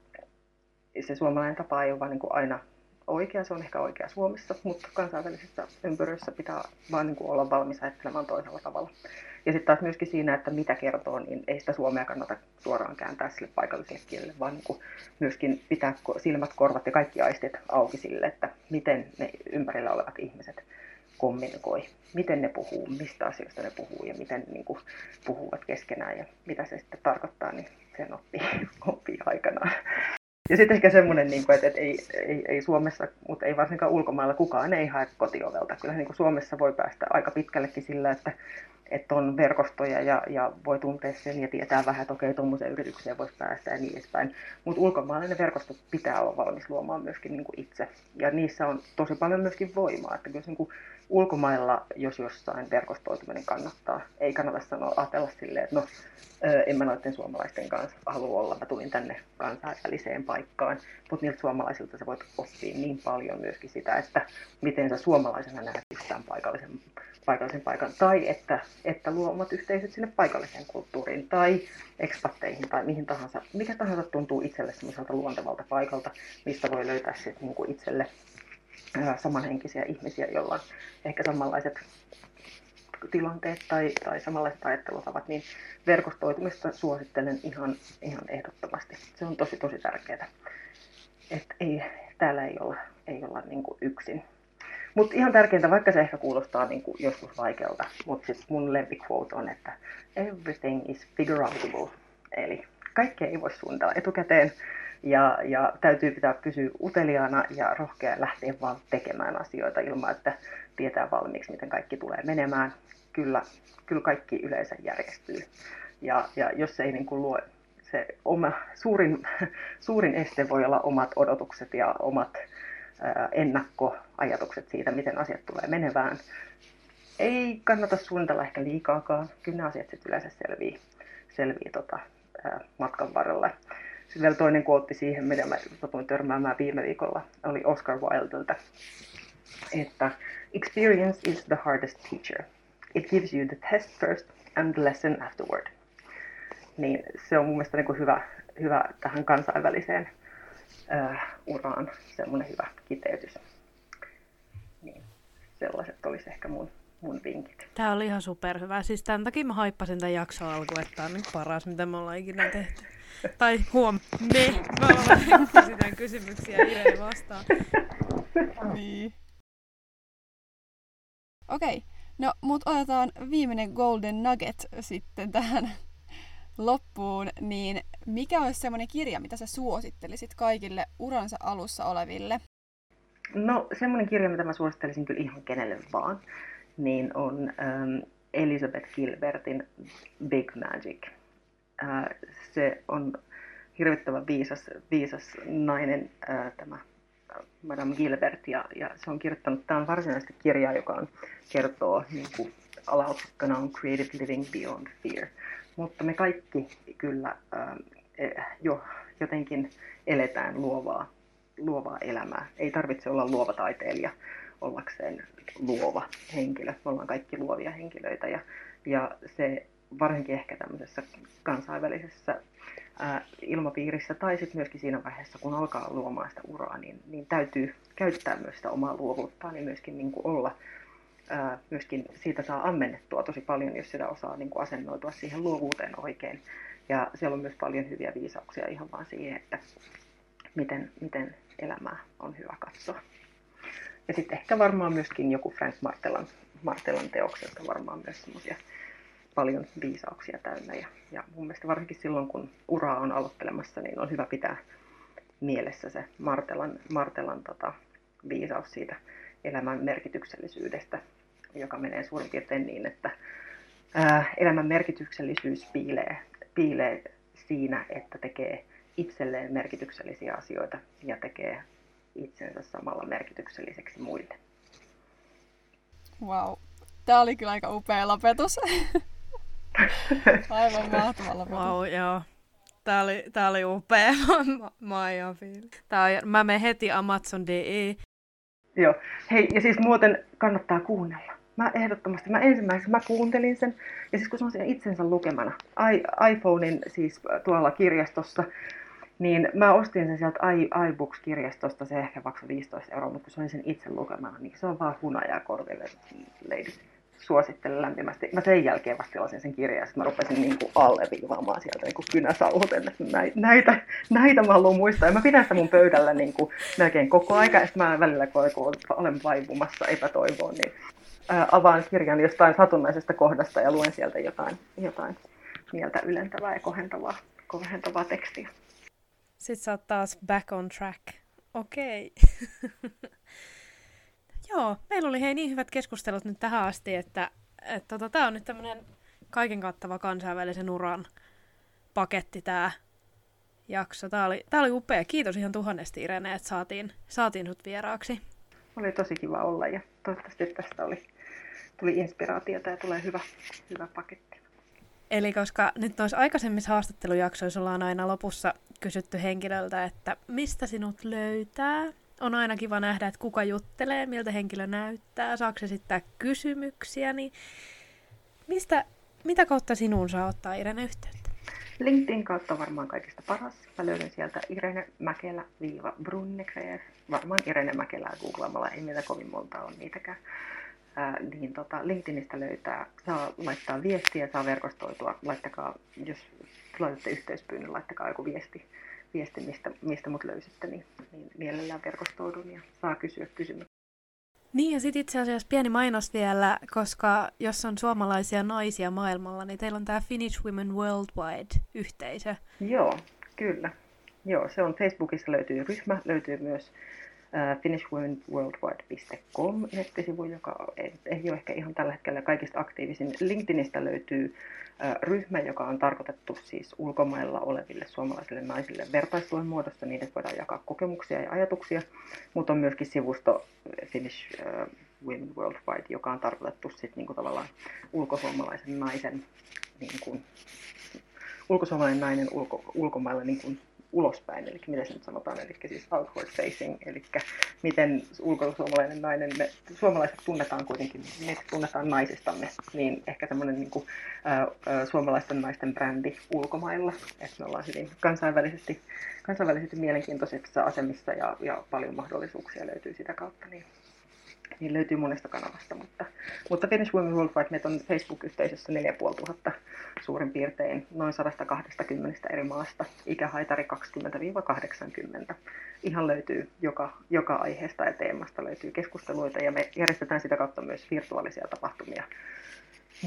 se suomalainen tapa ei ole vaan niin kuin aina oikea, se on ehkä oikea Suomessa, mutta kansainvälisissä ympyröissä pitää vaan niin kuin olla valmis ajattelemaan toisella tavalla. Ja sitten taas myöskin siinä, että mitä kertoo, niin ei sitä suomea kannata suoraan kääntää sille paikalliselle kielelle, vaan niin kuin myöskin pitää silmät, korvat ja kaikki aistit auki sille, että miten ne ympärillä olevat ihmiset kommunikoi, miten ne puhuu, mistä asioista ne puhuu ja miten niin kuin, puhuvat keskenään ja mitä se sitten tarkoittaa, niin sen oppii, oppii aikanaan. Ja sitten ehkä semmoinen, niin kuin, että, että ei, ei, ei Suomessa, mutta ei varsinkaan ulkomailla, kukaan ei hae kotiovelta. Kyllä niin kuin Suomessa voi päästä aika pitkällekin sillä, että, että on verkostoja ja, ja voi tuntea sen ja tietää vähän, että okei, tuommoiseen yritykseen voisi päästä ja niin edespäin. Mutta ulkomaalainen verkosto pitää olla valmis luomaan myöskin niin kuin itse. Ja niissä on tosi paljon myöskin voimaa. Että kyllä niin kuin ulkomailla, jos jossain verkostoituminen kannattaa, ei kannata sanoa, ajatella silleen, että no, en mä noiden suomalaisten kanssa halua olla, mä tulin tänne kansainväliseen paikkaan, mutta niiltä suomalaisilta sä voit oppia niin paljon myöskin sitä, että miten sä suomalaisena näet yhtään paikallisen, paikallisen paikan, tai että, että luo omat yhteisöt sinne paikalliseen kulttuuriin, tai ekspatteihin, tai mihin tahansa, mikä tahansa tuntuu itselle semmoiselta luontevalta paikalta, mistä voi löytää sitten niin itselle samanhenkisiä ihmisiä, joilla on ehkä samanlaiset tilanteet tai, tai samanlaiset ajattelutavat, niin verkostoitumista suosittelen ihan, ihan ehdottomasti. Se on tosi tosi tärkeää. Et ei, täällä ei olla, ei olla niin kuin yksin. Mutta ihan tärkeintä, vaikka se ehkä kuulostaa niin kuin joskus vaikealta, mutta sitten mun lempikvote on, että everything is figureoutable. Eli kaikkea ei voi suunnitella etukäteen ja, ja täytyy pitää pysyä uteliaana ja rohkea lähteä vaan tekemään asioita ilman, että tietää valmiiksi, miten kaikki tulee menemään. Kyllä, kyllä kaikki yleensä järjestyy. Ja, ja jos ei niin kuin luo se oma, suurin, suurin este voi olla omat odotukset ja omat ää, ennakkoajatukset siitä, miten asiat tulee menevään. Ei kannata suunnitella ehkä liikaakaan. Kyllä ne asiat yleensä selvii, selvii tota, ää, matkan varrella. Sitten vielä toinen kuotti siihen, mitä mä satuin törmäämään viime viikolla, oli Oscar Wildeltä, että experience is the hardest teacher. It gives you the test first and the lesson afterward. Niin se on mun mielestä niin kuin hyvä, hyvä tähän kansainväliseen uh, uraan, semmoinen hyvä kiteytys. Niin, sellaiset olisi ehkä mun, mun vinkit. Tämä oli ihan superhyvä. Siis tämän takia mä haippasin tämän jakson alkuun, että tämä on niin paras, mitä me ollaan ikinä tehty. Tai huom, me. Mä olen kysymyksiä Irene vastaan. Niin. Okei, okay. no mut otetaan viimeinen golden nugget sitten tähän loppuun, niin mikä olisi semmoinen kirja, mitä sä suosittelisit kaikille uransa alussa oleville? No semmoinen kirja, mitä mä suosittelisin kyllä ihan kenelle vaan, niin on um, Elizabeth Gilbertin Big Magic. Uh, se on hirvittävän viisas, viisas nainen, uh, tämä Madame Gilbert, ja, ja se on kirjoittanut, tämä on varsinaisesti kirja, joka on, kertoo niin kuin, on Creative Living Beyond Fear. Mutta me kaikki kyllä äh, jo jotenkin eletään luovaa, luovaa elämää. Ei tarvitse olla luova taiteilija ollakseen luova henkilö. Me ollaan kaikki luovia henkilöitä ja, ja se varsinkin ehkä tämmöisessä kansainvälisessä ää, ilmapiirissä tai sitten myöskin siinä vaiheessa, kun alkaa luomaan sitä uraa, niin, niin täytyy käyttää myös sitä omaa luovuuttaan niin myöskin niin kuin olla ää, myöskin siitä saa ammennettua tosi paljon, jos sitä osaa niin kuin asennoitua siihen luovuuteen oikein. Ja siellä on myös paljon hyviä viisauksia ihan vaan siihen, että miten, miten elämää on hyvä katsoa. Ja sitten ehkä varmaan myöskin joku Frank Martelan, Martelan teokselta varmaan myös semmoisia paljon viisauksia täynnä. Ja, ja mun mielestä varsinkin silloin, kun uraa on aloittelemassa, niin on hyvä pitää mielessä se Martelan, Martelan tota, viisaus siitä elämän merkityksellisyydestä, joka menee suurin piirtein niin, että ää, elämän merkityksellisyys piilee, piilee siinä, että tekee itselleen merkityksellisiä asioita ja tekee itsensä samalla merkitykselliseksi muille. Wow. Tämä oli kyllä aika upea lopetus. Aivan mahtava lopetus. Wow, joo. Tää oli, tää oli upea. mä, mä, Tää on, mä menen heti Amazon.de Joo. Hei, ja siis muuten kannattaa kuunnella. Mä ehdottomasti, mä ensimmäisenä mä kuuntelin sen, ja siis kun se on siinä itsensä lukemana, I, iPhonein siis tuolla kirjastossa, niin mä ostin sen sieltä iBooks-kirjastosta, se ehkä maksaa 15 euroa, mutta kun se oli sen itse lukemana, niin se on vaan hunajaa korville leidit. Suosittelen lämpimästi. Mä sen jälkeen vasta tilasin sen kirjan, ja mä rupesin niin kuin alleviivaamaan sieltä niin kynäsauhuten, että näitä, näitä mä haluan muistaa. Ja mä pidän sitä mun pöydällä niin kuin melkein koko aika, ja mä välillä kun olen vaivumassa epätoivoon, niin avaan kirjan jostain satunnaisesta kohdasta ja luen sieltä jotain, jotain mieltä ylentävää ja kohentavaa, kohentavaa tekstiä. Sitten sä oot taas back on track. Okei. Okay. Joo, meillä oli hei niin hyvät keskustelut nyt tähän asti, että, että tota, tämä on nyt tämmöinen kaiken kattava kansainvälisen uran paketti tämä jakso. Tämä oli, oli upea. Kiitos ihan tuhannesti Irene, että saatiin, saatiin sut vieraaksi. Oli tosi kiva olla ja toivottavasti tästä oli, tuli inspiraatiota ja tulee hyvä, hyvä paketti. Eli koska nyt noissa aikaisemmissa haastattelujaksoissa ollaan aina lopussa kysytty henkilöltä, että mistä sinut löytää. On aina kiva nähdä, että kuka juttelee, miltä henkilö näyttää, saako esittää kysymyksiä, niin mistä, mitä kautta sinuun saa ottaa Irene yhteyttä? LinkedIn kautta varmaan kaikista paras. Mä löydän sieltä Irene Mäkelä-Brunnekreer. Varmaan Irene Mäkelää googlaamalla, ei meillä kovin monta on niitäkään ää, niin tota, LinkedInistä löytää, saa laittaa viestiä, saa verkostoitua, laittakaa, jos laitatte yhteyspyynnön, laittakaa joku viesti, viesti mistä, mistä mut löysitte, niin, niin mielellään verkostoudun ja saa kysyä kysymyksiä. Niin ja sitten itse asiassa pieni mainos vielä, koska jos on suomalaisia naisia maailmalla, niin teillä on tämä Finnish Women Worldwide-yhteisö. Joo, kyllä. Joo, se on Facebookissa löytyy ryhmä, löytyy myös finishwomenworldwide.com nettisivu, joka ei, ei ole ehkä ihan tällä hetkellä kaikista aktiivisin. LinkedInistä löytyy ryhmä, joka on tarkoitettu siis ulkomailla oleville suomalaisille naisille vertaistuen muodossa. Niiden voidaan jakaa kokemuksia ja ajatuksia, mutta on myöskin sivusto Finnish Women Worldwide, joka on tarkoitettu sitten niinku tavallaan ulkosuomalaisen naisen niin kuin, ulkosuomalainen nainen ulko, ulkomailla niin kuin ulospäin, eli miten se nyt sanotaan, eli siis outward facing, eli miten ulkosuomalainen nainen, me suomalaiset tunnetaan kuitenkin, me tunnetaan naisistamme, niin ehkä semmoinen niin kuin, ää, suomalaisten naisten brändi ulkomailla, että me ollaan hyvin kansainvälisesti, kansainvälisesti mielenkiintoisissa asemissa ja, ja paljon mahdollisuuksia löytyy sitä kautta, niin niin löytyy monesta kanavasta, mutta, mutta Finnish Women Worldwide Net on Facebook-yhteisössä 4500 suurin piirtein noin 120 eri maasta, ikähaitari 20-80. Ihan löytyy joka, joka aiheesta ja teemasta löytyy keskusteluita ja me järjestetään sitä kautta myös virtuaalisia tapahtumia.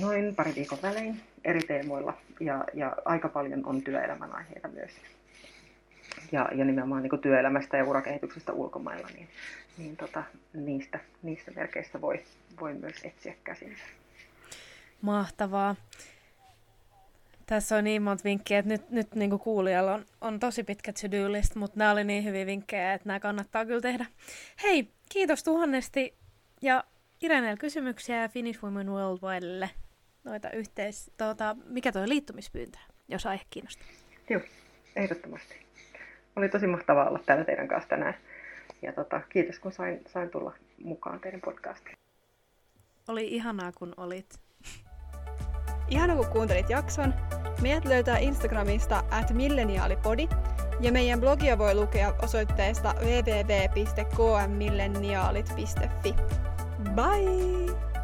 Noin pari viikon välein eri teemoilla ja, ja aika paljon on työelämän aiheita myös ja, ja nimenomaan niin työelämästä ja urakehityksestä ulkomailla, niin, niin tota, niistä, niistä merkeistä voi, voi myös etsiä käsinsä. Mahtavaa. Tässä on niin monta vinkkiä, että nyt, nyt niin kuin kuulijalla on, on tosi pitkä to-do list, mutta nämä oli niin hyviä vinkkejä, että nämä kannattaa kyllä tehdä. Hei, kiitos tuhannesti ja Irenellä kysymyksiä Finnish Women Worldwidelle noita yhteis... Tuota, mikä tuo liittymispyyntö, jos aihe kiinnostaa? Joo, ehdottomasti oli tosi mahtavaa olla täällä teidän kanssa tänään. Ja tota, kiitos, kun sain, sain tulla mukaan teidän podcastiin. Oli ihanaa, kun olit. Ihana, kun kuuntelit jakson. Meidät löytää Instagramista at milleniaalipodi ja meidän blogia voi lukea osoitteesta www.kmmilleniaalit.fi. Bye!